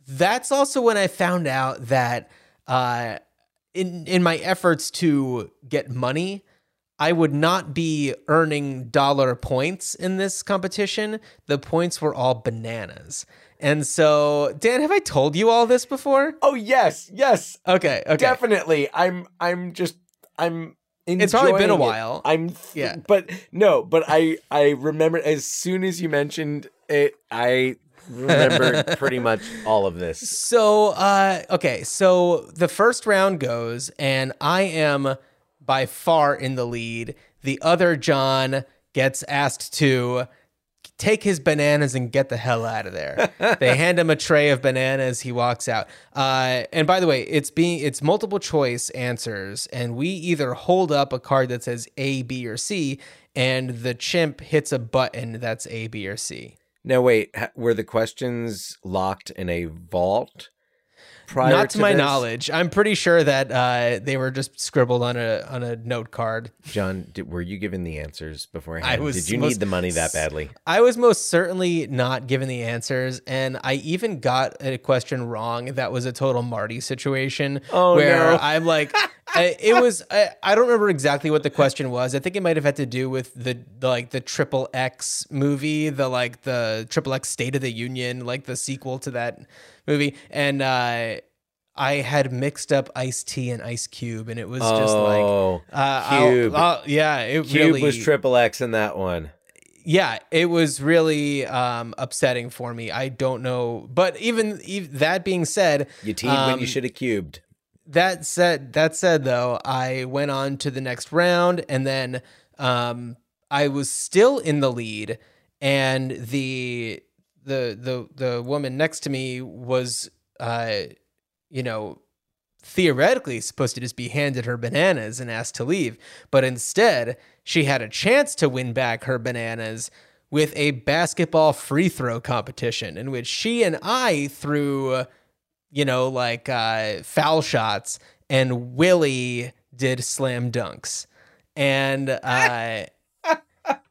that's also when I found out that uh, in in my efforts to get money, I would not be earning dollar points in this competition. The points were all bananas. And so, Dan, have I told you all this before? Oh yes, yes, Okay, okay. definitely. I'm I'm just I'm It's probably been a enjoying it. while. I'm th- Yeah. but no, but I I remember as soon as you mentioned it, I remember pretty much all of this. So, uh, okay, so the first round goes, and I am by far in the lead. The other John gets asked to take his bananas and get the hell out of there. they hand him a tray of bananas. He walks out. Uh, and by the way, it's being it's multiple choice answers, and we either hold up a card that says A, B, or C, and the chimp hits a button that's A, B, or C. Now wait, were the questions locked in a vault? Prior Not to, my this? knowledge. I'm pretty sure that uh, they were just scribbled on a on a note card. John, did, were you given the answers beforehand? I was did you most- need the money that badly? I was most certainly not given the answers, and I even got a question wrong. That was a total Marty situation. Oh, where no. I'm like, I, it was. I, I don't remember exactly what the question was. I think it might have had to do with the, the like the Triple X movie, the like the Triple X State of the Union, like the sequel to that movie, and. uh I had mixed up Ice-T and Ice Cube, and it was just like, oh, uh, I'll- Cube. I'll- yeah, it Cube really was triple X in that one. yeah, it was really um, upsetting for me. I don't know, but even, even that being said, You teed when um, you should have cubed. that said, that said though, I went on to the next round, and then um, I was still in the lead, and the the the the woman next to me was, uh, you know, theoretically supposed to just be handed her bananas and asked to leave, but instead she had a chance to win back her bananas with a basketball free throw competition in which she and I threw, you know, like uh, foul shots, and Willie did slam dunks. And uh,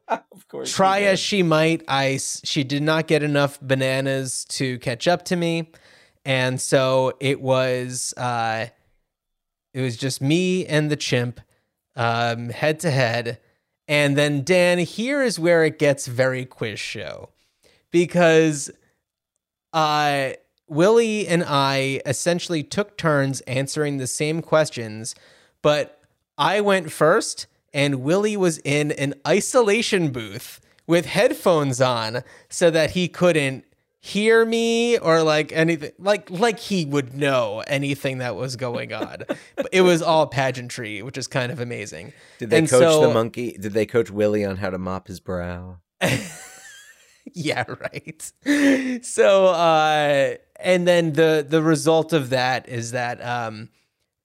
Of course. try as she might, I she did not get enough bananas to catch up to me, and so it was uh, it was just me and the chimp, um, head to head, and then Dan. Here is where it gets very quiz show, because uh, Willie and I essentially took turns answering the same questions, but I went first, and Willie was in an isolation booth with headphones on so that he couldn't hear me or like anything like like he would know anything that was going on but it was all pageantry which is kind of amazing Did they And coach so- the monkey? Did they coach Willie on how to mop his brow? yeah right so uh and then the the result of that is that um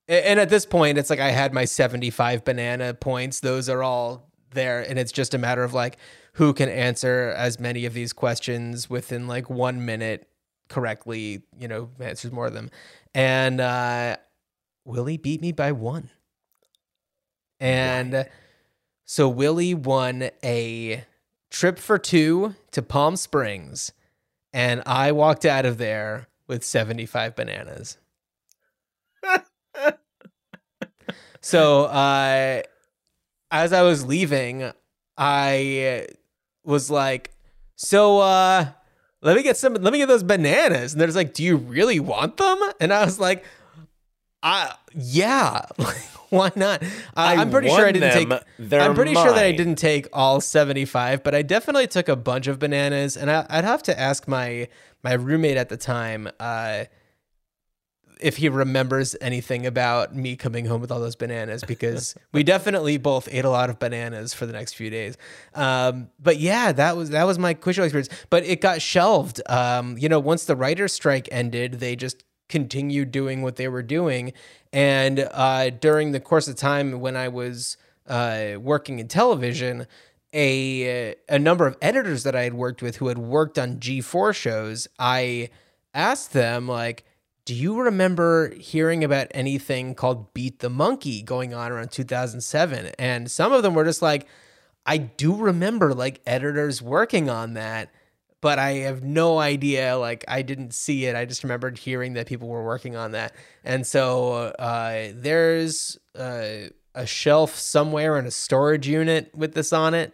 and at this point it's like i had my 75 banana points. Those are all there and it's just a matter of like who can answer as many of these questions within like one minute correctly you know answers more of them. And uh willie beat me by one. And so willie won a trip for two to Palm Springs, and I walked out of there with 75 bananas. So uh, as I was leaving, I was like, "So uh, let me get some. Let me get those bananas." And they're just like, "Do you really want them?" And I was like, "I yeah." Why not? I, I I'm pretty sure I didn't them. take. They're I'm pretty sure that I didn't take all 75, but I definitely took a bunch of bananas, and I, I'd have to ask my my roommate at the time uh, if he remembers anything about me coming home with all those bananas because we definitely both ate a lot of bananas for the next few days. Um, but yeah, that was that was my quiz show experience. But it got shelved. Um, you know, once the writer's strike ended, they just continued doing what they were doing. And uh, during the course of time when I was uh, working in television, a a number of editors that I had worked with who had worked on G4 shows, I asked them like, "Do you remember hearing about anything called Beat the Monkey going on around 2007?" And some of them were just like, "I do remember like editors working on that." But I have no idea. Like I didn't see it. I just remembered hearing that people were working on that. And so uh, there's uh, a shelf somewhere in a storage unit with this on it.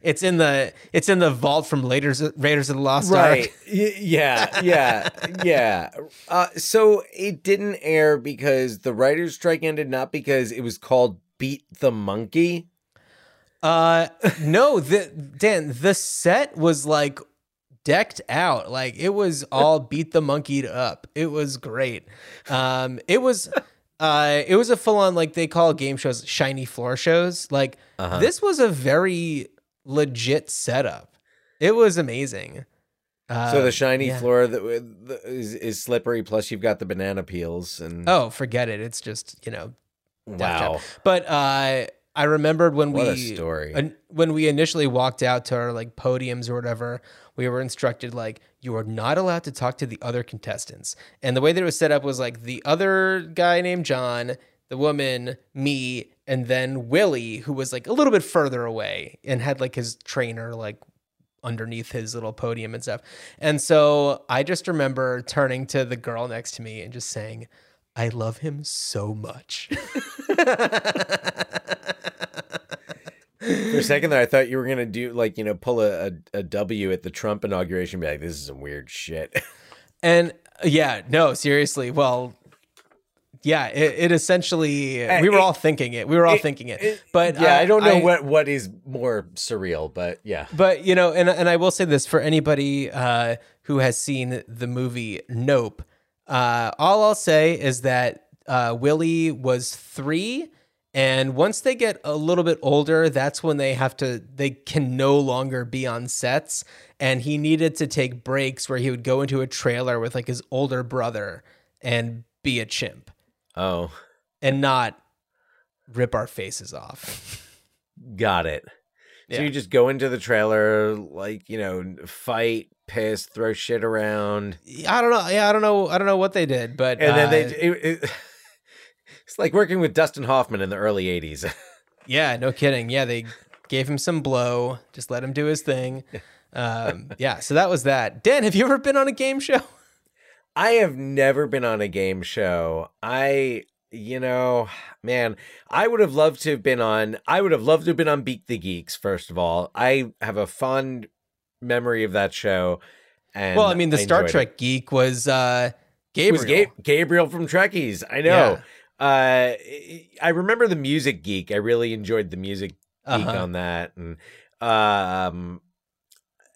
It's in the it's in the vault from Raiders Raiders of the Lost Right. Ark. Yeah. Yeah. yeah. Uh, so it didn't air because the writer's strike ended, not because it was called Beat the Monkey. Uh, no, the Dan, the set was like decked out, like it was all beat the monkeyed up. It was great. Um, it was. Uh, it was a full on like they call game shows shiny floor shows. Like Uh-huh. this was a very legit setup. It was amazing. Uh, So the shiny yeah. floor that is, is slippery. Plus, you've got the banana peels and Oh, forget it. It's just you know wow, But uh, I remembered when what we story. an- when we initially walked out to our like podiums or whatever, we were instructed like you are not allowed to talk to the other contestants. And the way that it was set up was like the other guy named John, the woman, me, and then Willie, who was like a little bit further away and had like his trainer like underneath his little podium and stuff. And so I just remember turning to the girl next to me and just saying, I love him so much. For a second there, I thought you were gonna do like you know pull a, a, a W at the Trump inauguration, and be like, "This is some weird shit." And yeah, no, seriously. Well, yeah, it, it essentially, we were it- all thinking it. We were all it- thinking it. But yeah, uh, I don't know what what is more surreal, but yeah, But you know, and and I will say this for anybody uh, who has seen the movie Nope. Uh, all I'll say is that uh, Willie was three, and once they get a little bit older, that's when they have to. They can no longer be on sets, and he needed to take breaks where he would go into a trailer with like his older brother and be a chimp oh, and not rip our faces off. got it. So Yeah. you just go into the trailer, like you know, fight, piss, throw shit around, I don't know. Yeah, I don't know. I don't know what they did, but and then they. uh, It, it, it's like working with Dustin Hoffman in the early '80s. Yeah, no kidding. Yeah, they gave him some blow, just let him do his thing. Um, yeah, so that was that. Dan, have you ever been on a game show? I have never been on a game show. I, you know, man, I would have loved to have been on. I would have loved to have been on Beat the Geeks. First of all, I have a fond memory of that show. And well, I mean, the Star enjoyed it. Trek geek was uh, It Gabriel. was Ga- Gabriel from Trekkies. I know. Uh, I remember the Music Geek. I really enjoyed the Music Geek Uh-huh. on that, and um,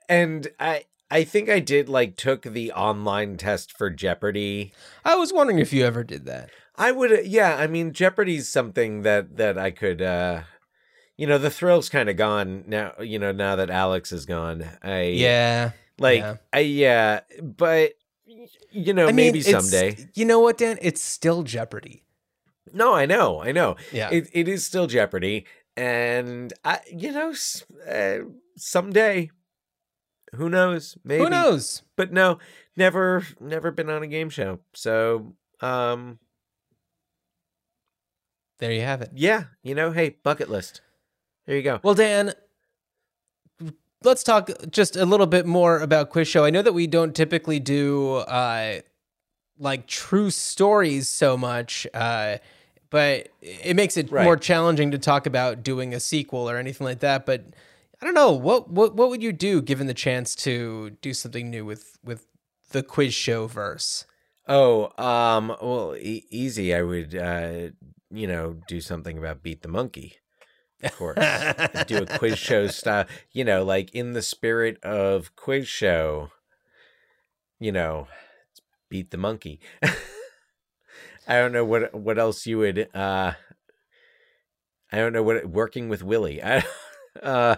and I. I think I did like took the online test for Jeopardy. I was wondering if you ever did that. I would, yeah. I mean, Jeopardy's something that that I could, uh you know, the thrill's kind of gone now. You know, now that Alex is gone, I Yeah. like, yeah. I yeah, but you know, I maybe it's- someday. You know what, Dan? It's still Jeopardy. No, I know, I know. Yeah. It it is still Jeopardy, and I, you know, uh, someday, who knows? Maybe Who knows? But no, never, never been on a game show. So, um, There you have it. yeah, you know, hey, bucket list. There you go. Well, Dan, let's talk just a little bit more about Quiz Show. I know that we don't typically do uh, like true stories so much, uh, but it makes it Right. more challenging to talk about doing a sequel or anything like that. But I don't know what what what would you do given the chance to do something new with with the quiz show verse? Oh, um, well, e- easy. I would, uh, you know, do something about Beat the Monkey. Of course, do a quiz show style. You know, like in the spirit of quiz show. You know, Beat the Monkey. I don't know what what else you would. uh I don't know what working with Willie. I, uh,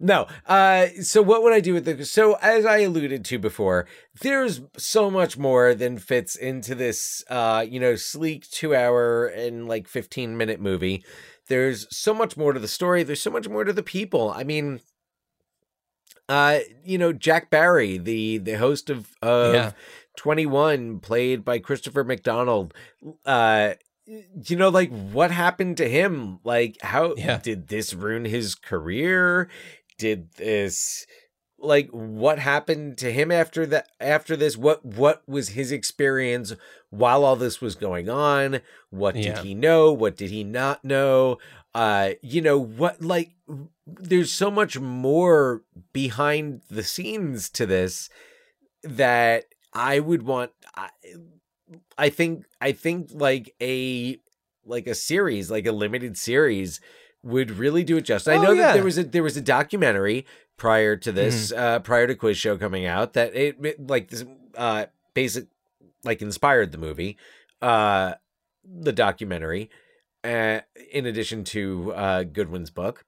no. Uh, so what would I do with the? So as I alluded to before, there's so much more than fits into this. Uh, you know, sleek two hour and like fifteen minute movie. There's so much more to the story. There's so much more to the people. I mean, uh, you know, Jack Barry, the the host of of Yeah. 21 played by Christopher McDonald. Uh you know like what happened to him? Like how Yeah. did this ruin his career? Did this like what happened to him after that after this? What what was his experience while all this was going on? What did Yeah. he know? What did he not know? Uh you know what like there's so much more behind the scenes to this that I would want I, I think I think like a like a series like a limited series would really do it justice. I Oh, know that there was a there was a documentary prior to this uh prior to quiz show coming out that it, it like this uh basic like inspired the movie uh the documentary uh in addition to uh Goodwin's book.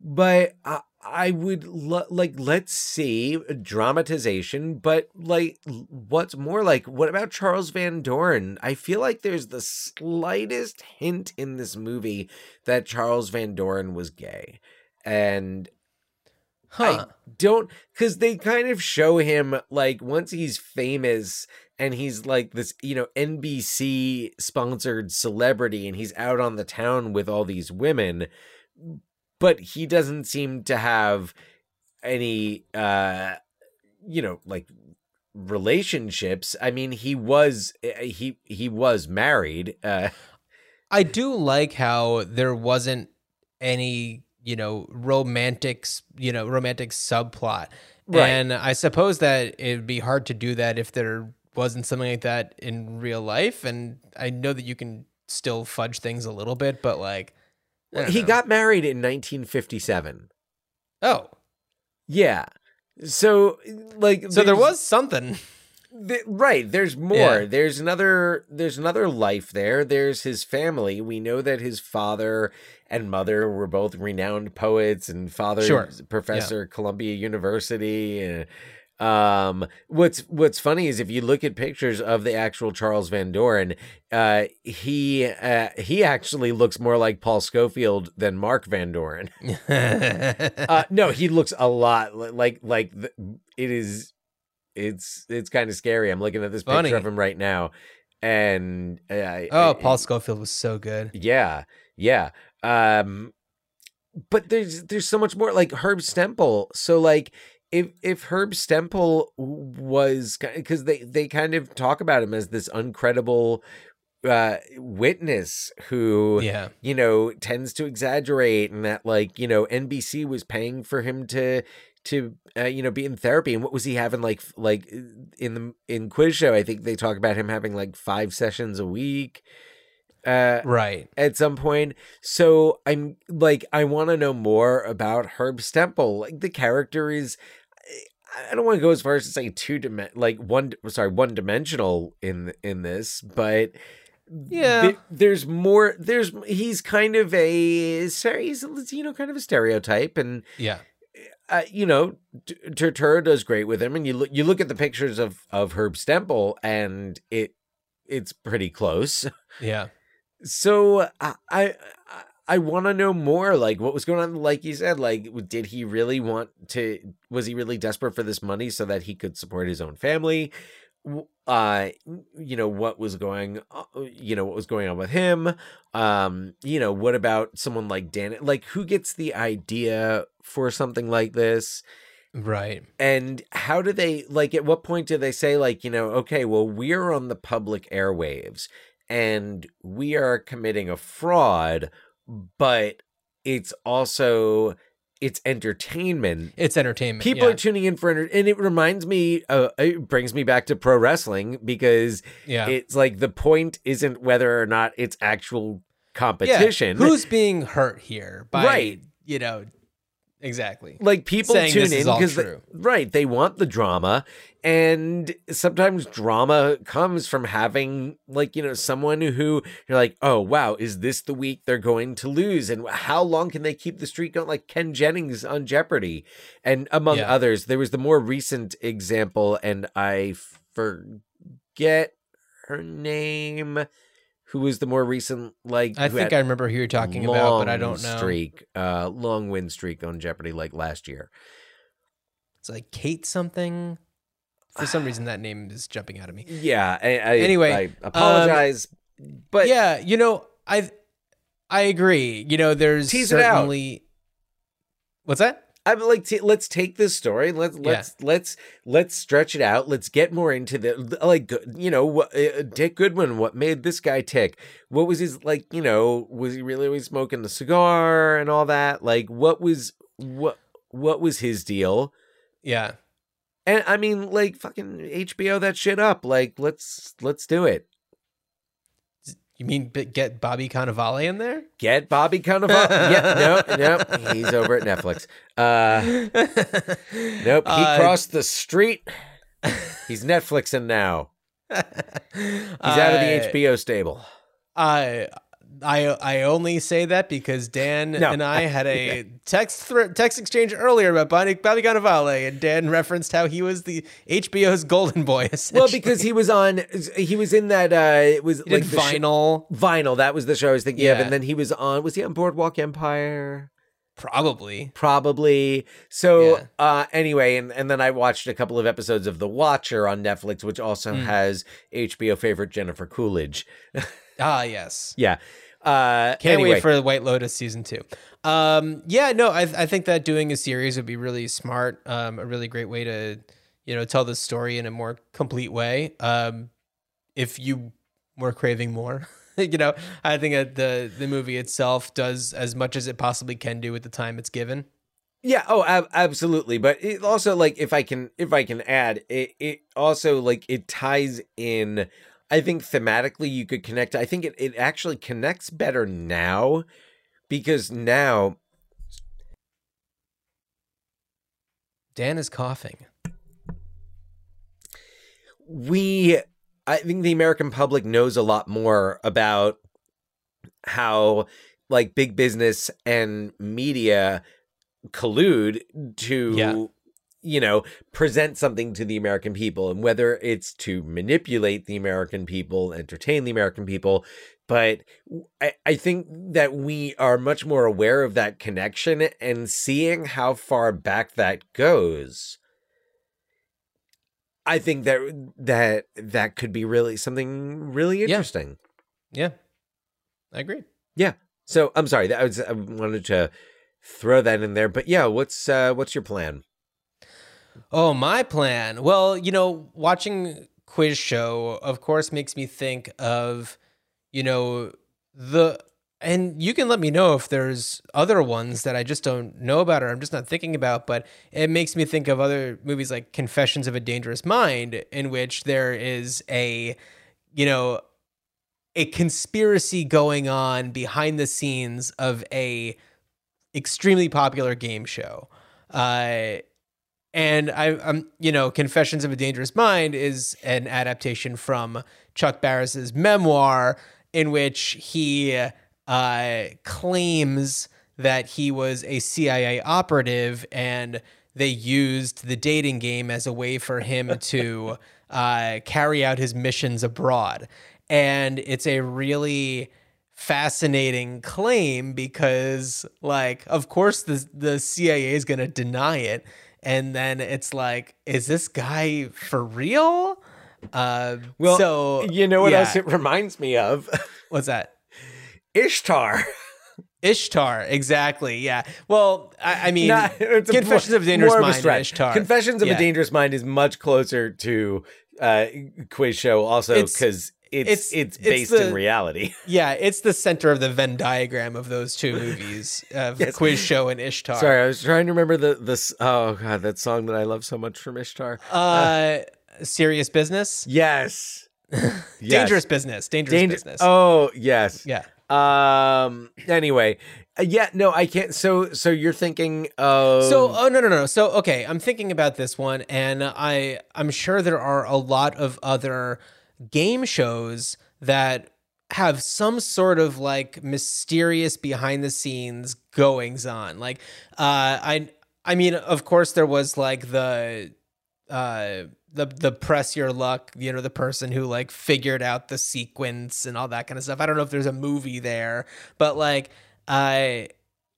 But I, I would lo- like let's see a dramatization but like what's more like what about Charles Van Doren I feel like there's the slightest hint in this movie that Charles Van Doren was gay and Huh. I don't because they kind of show him like once he's famous and he's like this, you know, NBC sponsored celebrity and he's out on the town with all these women, but he doesn't seem to have any uh you know, like relationships. I mean, he was eh, he he was married. Uh I do like how there wasn't any, you know, romantic, you know, romantic subplot. Right. And I suppose that it'd be hard to do that if there wasn't something like that in real life. And I know that you can still fudge things a little bit, but like, he know. got married in 1957. oh, Yeah. So like so there was something. Th- right there's more Yeah. there's another there's another life there there's his family we know that his father and mother were both renowned poets and father Sure. professor at columbia university and um what's what's funny is if you look at pictures of the actual charles van doren uh he uh he actually looks more like paul scofield than mark van doren uh no he looks a lot li- like like the, it is it's it's kind of scary i'm looking at this Funny. picture of him right now and uh, I, oh, I- Paul Scofield was so good. yeah yeah um but there's there's so much more like herb stempel so like if if herb stempel was because they they kind of talk about him as this uncredible uh witness who Yeah. you know tends to exaggerate and that like you know NBC was paying for him to to uh, you know be in therapy and what was he having like like in the in quiz show I think they talk about him having like 5 sessions a week uh Right. at some point so I'm like I want to know more about Herb Stempel like the character is I don't want to go as far as to say two dim- like one sorry one dimensional in in this but Yeah. there- there's more there's he's kind of a sorry he's a, you know kind of a stereotype and Yeah. uh, you know Turturro does great with him and you look you look at the pictures of of Herb Stempel and it it's pretty close Yeah. so I I, I want to know more like what was going on like you said like did he really want to was he really desperate for this money so that he could support his own family? Uh you know what was going uh, you know what was going on with him? Um you know what about someone like Dan like who gets the idea for something like this? Right. and how do they like at what point do they say like you know okay well we're on the public airwaves and we are committing a fraud, but it's also it's entertainment. It's entertainment. People yeah. are tuning in for enter- and it reminds me uh, it brings me back to pro wrestling because yeah. it's like the point isn't whether or not it's actual competition. Yeah. Who's being hurt here? By, Right. You know, exactly. like people saying tune this in because right they want the drama and sometimes drama comes from having like you know someone who you're like oh wow is this the week they're going to lose? And how long can they keep the streak going? Like ken jennings on jeopardy! And among Yeah. others there was the more recent example and i forget her name who was the more recent like I think I remember who you're talking about, but I don't know. streak uh long win streak on jeopardy like last year It's like Kate something. For some reason, that name is jumping out of me. Yeah. I, I, Anyway, I apologize, but yeah, you know, I I agree. You know, there's Tease it out. certainly. What's that? I'm like, t- let's take this story. Let's let's let's let's stretch it out. Let's get more into the like, you know, what, uh, Dick Goodwin. What made this guy tick? What was his like? You know, was he really always smoking the cigar and all that? Like, what was what what was his deal? Yeah. And I mean, like, fucking HBO that shit up. Like, let's let's do it. You mean get Bobby Cannavale in there? Get Bobby Cannavale. yeah, no, no, he's over at Netflix. Uh, nope, he Uh, crossed the street. He's Netflixing now. He's out of the HBO stable. I I I only say that because Dan No. and I had a text text exchange earlier about Bobby, Bobby Cannavale, and Dan referenced how he was the HBO's golden boy. Well, because he was on, he was in that. uh It was he like the sh- vinyl, Vinyl. That was the show I was thinking of, and then he was on. Was he on Boardwalk Empire? probably. Probably. So Yeah. uh anyway, and, and then I watched a couple of episodes of The Watcher on Netflix, which also Mm. has HBO favorite Jennifer Coolidge. Ah, yes. Yeah. Uh Can't anyway, wait for the White Lotus season two. Um, yeah, no, I, I think that doing a series would be really smart. Um, a really great way to, you know, tell the story in a more complete way. Um, if you were craving more, you know, I think that the the movie itself does as much as it possibly can do with the time it's given. Yeah, oh, ab- absolutely. But it also like if I can if I can add, it it also like it ties in I think thematically you could connect. I think it, it actually connects better now because now Dan is coughing. we I think the American public knows a lot more about how like big business and media collude to Yeah. You know present something to the American people and whether it's to manipulate the American people, entertain the American people, but I, I think that we are much more aware of that connection and seeing how far back that goes. I think that that that could be really something really Yeah. interesting. Yeah, I agree. Yeah. So I'm sorry that I was I wanted to throw that in there, but yeah, what's uh what's your plan? Oh, my plan. Well, you know, watching quiz show, of course, makes me think of, you know, the and you can let me know if there's other ones that I just don't know about or I'm just not thinking about, but it makes me think of other movies like Confessions of a Dangerous Mind, in which there is a, you know, a conspiracy going on behind the scenes of a extremely popular game show. Uh, and I, I'm, you know, Confessions of a Dangerous Mind is an adaptation from Chuck Barris's memoir, in which he uh, claims that he was a CIA operative and they used the dating game as a way for him to uh, carry out his missions abroad. And it's a really fascinating claim because like of course the the CIA is going to deny it and then it's like is this guy for real uh Well, so You know what yeah. else it reminds me of? what's that Ishtar. Ishtar exactly yeah well I, I mean Not- a Confessions more- of a Dangerous more a Mind. Ishtar Confessions of Yeah. a Dangerous Mind is much closer to uh quiz show also because it's It's- it's, it's based the- in reality. Yeah, it's the center of the Venn diagram of those two movies, of Yes. Quiz Show and Ishtar. Sorry, I was trying to remember the this. Oh god, that song that I love so much from Ishtar. Uh, serious business, Yes, Yes. dangerous business, dangerous Danger- business. Oh yes. yeah. Um. Anyway, uh, yeah. No, I can't. So, so you're thinking of So, oh no, no, no. So, okay, I'm thinking about this one, and I, I'm sure there are a lot of other game shows that have some sort of like mysterious behind the scenes goings on. Like, uh, I, I mean, of course, there was like the, uh, the the press your luck, you know, the person who like figured out the sequence and all that kind of stuff. I don't know if there's a movie there, but like, I.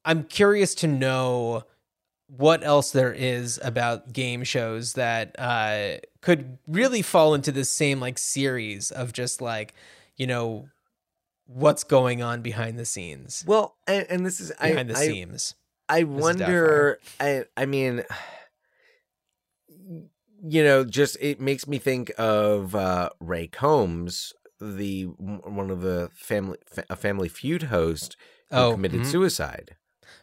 I'm curious to know what else there is about game shows that uh, could really fall into the same like series of just like you know what's going on behind the scenes, well, and, and this is I, behind the I, seams. I wonder. I I mean, you know, just it makes me think of uh, Ray Combs, the one of the family a Family Feud host who Oh, committed mhm. suicide.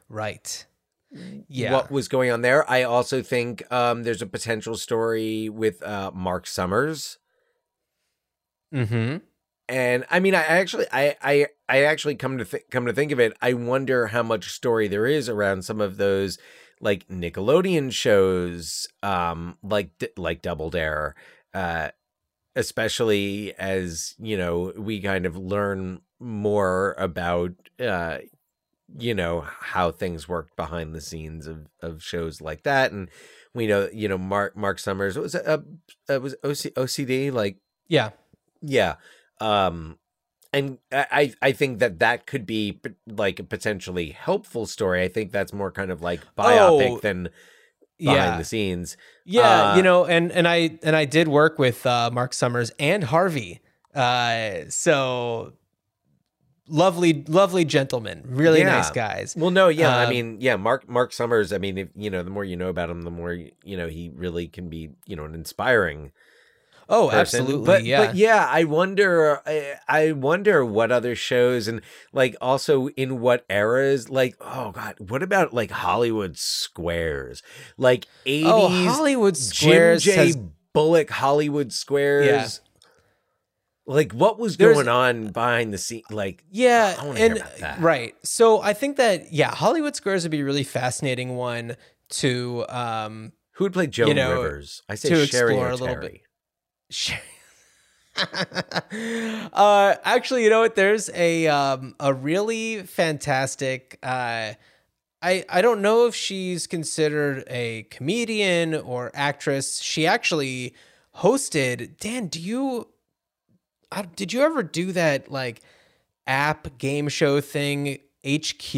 Right. Yeah. What was going on there? I also think um, there's a potential story with uh, Mark Summers. mm-hmm. And I mean, I actually, I, I, I actually come to th- come to think of it, I wonder how much story there is around some of those like Nickelodeon shows, um, like like Double Dare, uh, especially as you know we kind of learn more about, uh, you know how things work behind the scenes of of shows like that, and we know you know Mark Mark Summers was a, uh, uh was OC, OCD like Yeah. yeah. Um and I I I think that that could be like a potentially helpful story. I think that's more kind of like biopic Oh, than behind Yeah. the scenes. Yeah, Uh, you know, and and I and I did work with uh, Mark Summers and Harvey. Uh, so lovely, lovely gentlemen, really Yeah. nice guys. Well, no, yeah, I Um, mean, yeah, Mark Mark Summers. I mean, if you know, the more you know about him, the more you know he really can be, you know, an inspiring Oh, person. absolutely, But yeah. but yeah, I wonder. I, I wonder what other shows and like also in what eras. Like, oh god, what about like Hollywood Squares, like eighties Oh, Hollywood Squares Jim J. has Bullock Hollywood Squares. Like what was There's- going on behind the scene? Like Yeah, I wanna hear and about that. right. So I think that yeah, Hollywood Squares would be a really fascinating one to um who would play Joan You know, Rivers? I say to Sherry explore or a little bit. uh actually, you know what? There's a um a really fantastic uh I I don't know if she's considered a comedian or actress. She actually hosted Dan, do you uh, did you ever do that like app game show thing HQ?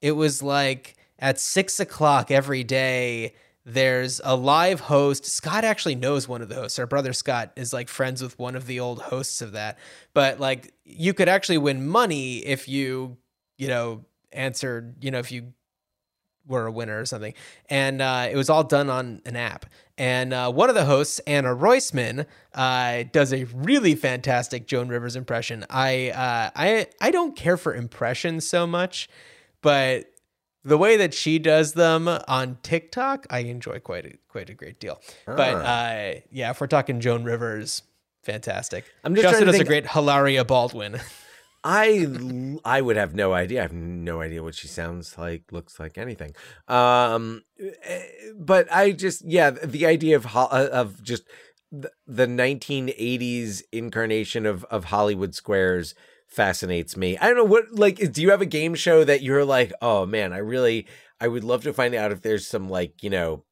It was like at six o'clock every day. There's a live host. Scott actually knows one of the hosts. Our brother Scott is like friends with one of the old hosts of that. But like you could actually win money if you, you know, answered, you know, if you were a winner or something. And uh, it was all done on an app. And uh, one of the hosts, Anna Roisman, uh, does a really fantastic Joan Rivers impression. I uh, I I don't care for impressions so much, but the way that she does them on TikTok, I enjoy quite a quite a great deal. But uh, yeah, if we're talking Joan Rivers, fantastic. I'm just she also trying to does a great Hilaria Baldwin. I I would have no idea. I have no idea what she sounds like, looks like, anything. Um, eh, but I just yeah, the idea of uh, of just the, the 1980s incarnation of of Hollywood Squares fascinates me. I don't know what like do you have a game show that you're like, "Oh man, I really I would love to find out if there's some like, you know,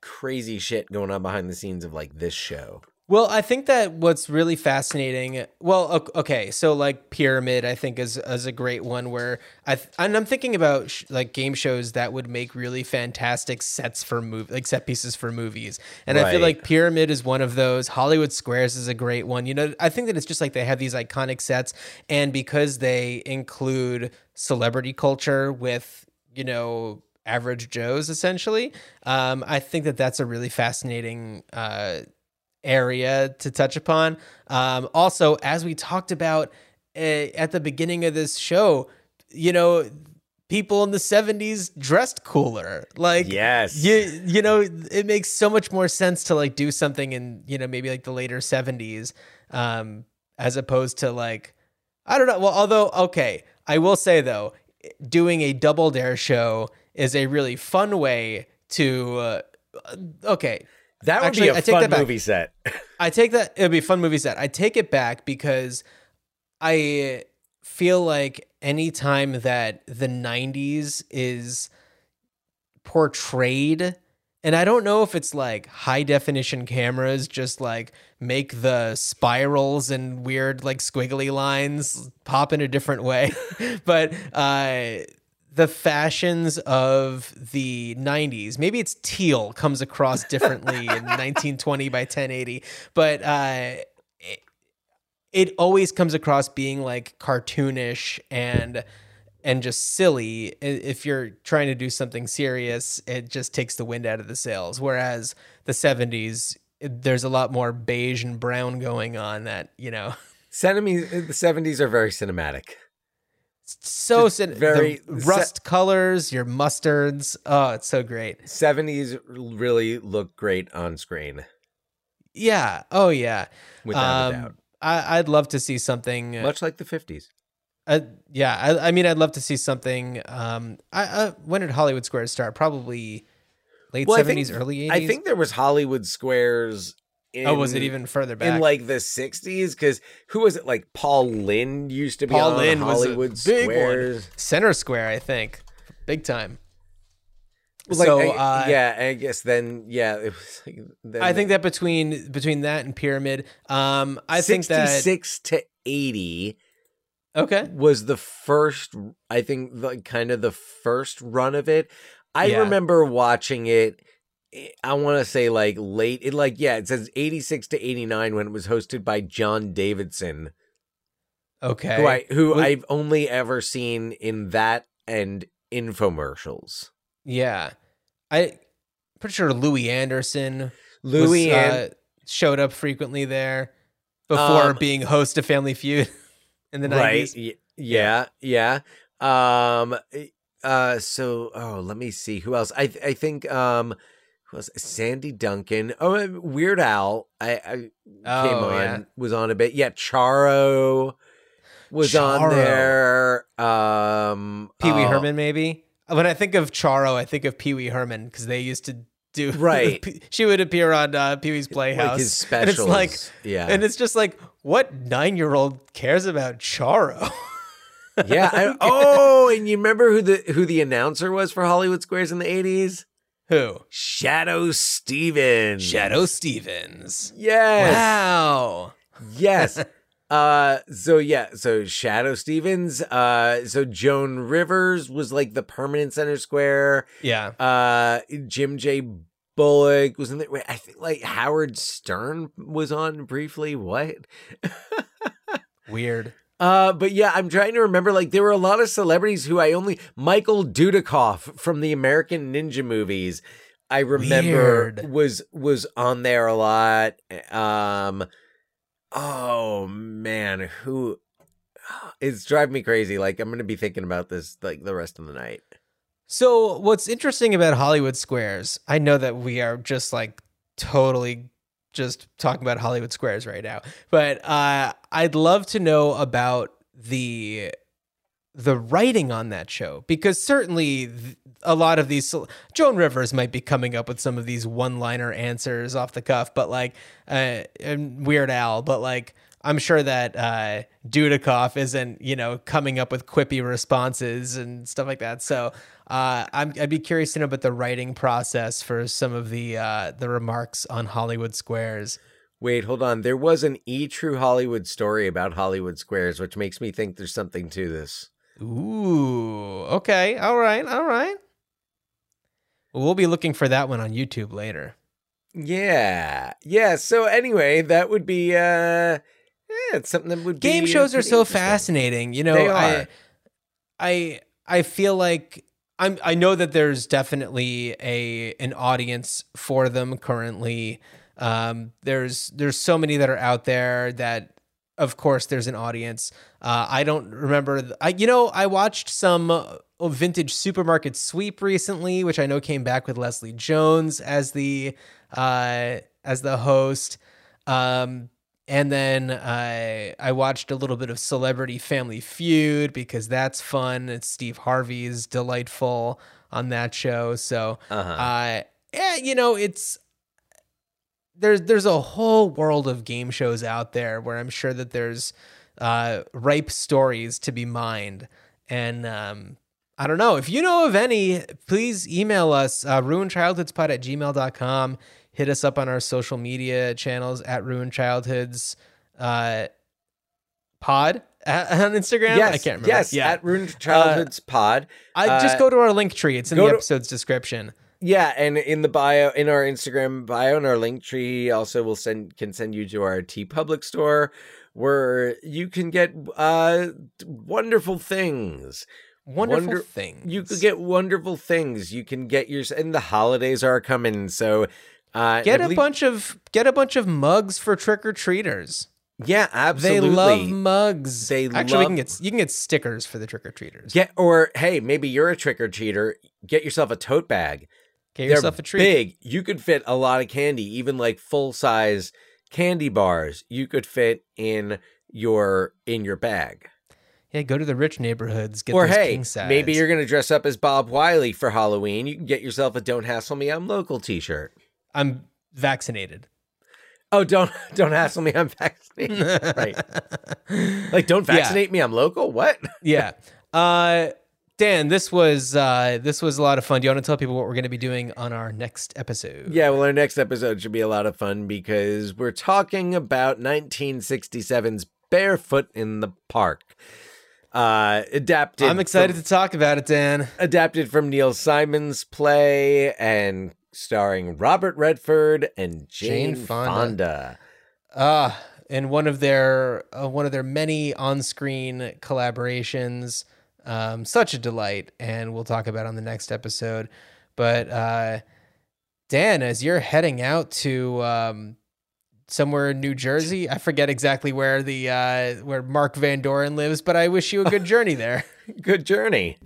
crazy shit going on behind the scenes of like this show." Well, I think that what's really fascinating. Well, okay, so like Pyramid, I think is is a great one where I th- and I'm thinking about sh- like game shows that would make really fantastic sets for move like set pieces for movies. And I feel like Pyramid is one of those. Hollywood Squares is a great one. You know, I think that it's just like they have these iconic sets, and because they include celebrity culture with you know average Joes essentially, um, I think that that's a really fascinating. Uh, area to touch upon. Um, also, as we talked about uh, at the beginning of this show, you know, people in the 70s dressed cooler. Like, Yes. you, you know, it makes so much more sense to like do something in, you know, maybe like the later 70s, um, as opposed to like, I don't know. Well, although, okay, I will say though, doing a double dare show is a really fun way to, uh, okay, That would Actually, be a I take fun that movie set. I take that it would be a fun movie set. I take it back because I feel like anytime that the 90s is portrayed and I don't know if it's like high definition cameras just like make the spirals and weird like squiggly lines pop in a different way. but uh the fashions of the 90s maybe it's teal comes across differently in 1920 by 1080 but uh it, it always comes across being like cartoonish and and just silly. If you're trying to do something serious it just takes the wind out of the sails. Whereas the 70s it- there's a lot more beige and brown going on that you know. Cinema, the seventies are very cinematic. So cin- very- the rust colors your mustards oh it's so great Seventies really look great on screen, yeah oh yeah without a Um, doubt. I, I'd love to see something Much like the fifties. Uh, yeah, I, I mean, I'd love to see something. Um, I, I when did Hollywood Squares start? Probably late Well, I think- seventies, early eighties. I think there was Hollywood Squares. In, Oh, was it even further back? in like the '60s? Because who was it? Like Paul Lynde used to be Paul on was a Hollywood big one. Center Square, I think, big time. Like, so I- uh, yeah, I guess then yeah, it was. Like, then I think that between between that and Pyramid, um, I think that sixty-six to eighty okay, was the first. I think like kind of the first run of it. I Yeah. remember watching it. Eh, I want to say like late, it like yeah, it says eighty-six to eighty-nine when it was hosted by John Davidson, okay. who I who Was- I've only ever seen in that and infomercials. yeah, I pretty sure Louie Anderson Louis was, and uh, showed up frequently there before Um, being host of Family Feud in the right, nineties. y- yeah, yeah. Um, uh, so oh, let me see who else. I th- I think um, who else? Sandy Duncan. Oh, uh, Weird Al. I, I came Oh, on yeah. was on a bit. Yeah, Charo was on there. Um, Pee Wee oh, Herman, maybe. When I think of Charo, I think of Pee Wee Herman because they used to do Right. she would appear on uh, Pee Wee's Playhouse, like his and it's like, yeah, and it's just like, what nine-year-old cares about Charo? yeah. I, oh, and you remember who the who the announcer was for Hollywood Squares in the eighties? Who? Shadoe Stevens. Shadoe Stevens. Yes. Wow. Yes. Uh so yeah, so Shadoe Stevens, uh so Joan Rivers was like the permanent center square. Yeah. Uh Jim J. Bullock was in there. Wait, I think like Howard Stern was on briefly. What? Weird. Uh, but yeah, I'm trying to remember. Like, there were a lot of celebrities who I only Michael Dudikoff from the American Ninja movies. I remember Weird. was was on there a lot. Um, oh man, who? It's driving me crazy. Like, I'm gonna be thinking about this like the rest of the night. So what's interesting about Hollywood Squares? I know that we are just like totally just talking about Hollywood Squares right now, but uh, I'd love to know about the the writing on that show because certainly th- a lot of these Joan Rivers might be coming up with some of these one-liner answers off the cuff, but like uh, and Weird Al, but like I'm sure that uh, Dudikoff isn't you know coming up with quippy responses and stuff like that. So uh, I'm, I'd be curious to know about the writing process for some of the uh, the remarks on Hollywood Squares. Wait, hold on. There was an E True Hollywood story about Hollywood Squares, which makes me think there's something to this. Ooh, okay, all right, all right. Well, we'll be looking for that one on YouTube later. Yeah. Yeah. So anyway, that would be uh yeah, it's something that would Game shows are so fascinating. You know, I. I I feel like I'm I know that there's definitely a an audience for them currently. Um, there's there's so many that are out there that of course there's an audience. Uh, I don't remember. I you know I watched some uh, vintage supermarket sweep recently, which I know came back with Leslie Jones as the uh, as the host. Um, and then I I watched a little bit of Celebrity Family Feud because that's fun. It's Steve Harvey's delightful on that show. So Uh-huh. uh, yeah, you know, it's there's there's a whole world of game shows out there where I'm sure that there's uh, ripe stories to be mined. And um, I don't know if you know of any, please email us uh, ruinchildhoodspot at gmail.com. Hit us up on our social media channels at ruined childhoods uh, pod uh, on Instagram. yes, I can't remember. Yes, yeah. at Ruined Childhoods Pod. I just uh, go to our link tree. It's in the to- episode's description. Yeah, and in the bio, in our Instagram bio and our link tree, also will send can send you to our TeePublic store where you can get uh wonderful things. Wonderful Wonder- things. You could get wonderful things. You can get your and the holidays are coming, so uh get a believe- bunch of get a bunch of mugs for trick or treaters. Yeah, absolutely. They love mugs. They actually we love- can get you can get stickers for the trick or treaters. Yeah, or hey, maybe you're a trick or treater. Get yourself a tote bag. Get They're yourself a treat. Big. You could fit a lot of candy, even like full size candy bars. You could fit in your in your bag. Yeah, go to the rich neighborhoods. Get or hey, maybe you're gonna dress up as Bob Wiley for Halloween. You can get yourself a "Don't Hassle Me, I'm Local" T-shirt. I'm vaccinated. Oh, don't don't hassle me, I'm vaccinated. right? Like, don't Yeah. vaccinate me, I'm local. What? yeah. Uh Dan, this was uh this was a lot of fun. Do you want to tell people what we're going to be doing on our next episode? Yeah, well, our next episode should be a lot of fun because we're talking about 1967's Barefoot in the Park. Uh, adapted. I'm excited from- to talk about it, Dan. adapted from Neil Simon's play and starring Robert Redford and Jane, Jane Fonda. Fonda. Uh and one of their uh, one of their many on-screen collaborations. Um, such a delight, and we'll talk about it on the next episode. But uh, Dan, as you're heading out to um, somewhere in New Jersey, I forget exactly where the uh, where Mark Van Doren lives, but I wish you a good journey there. Good journey.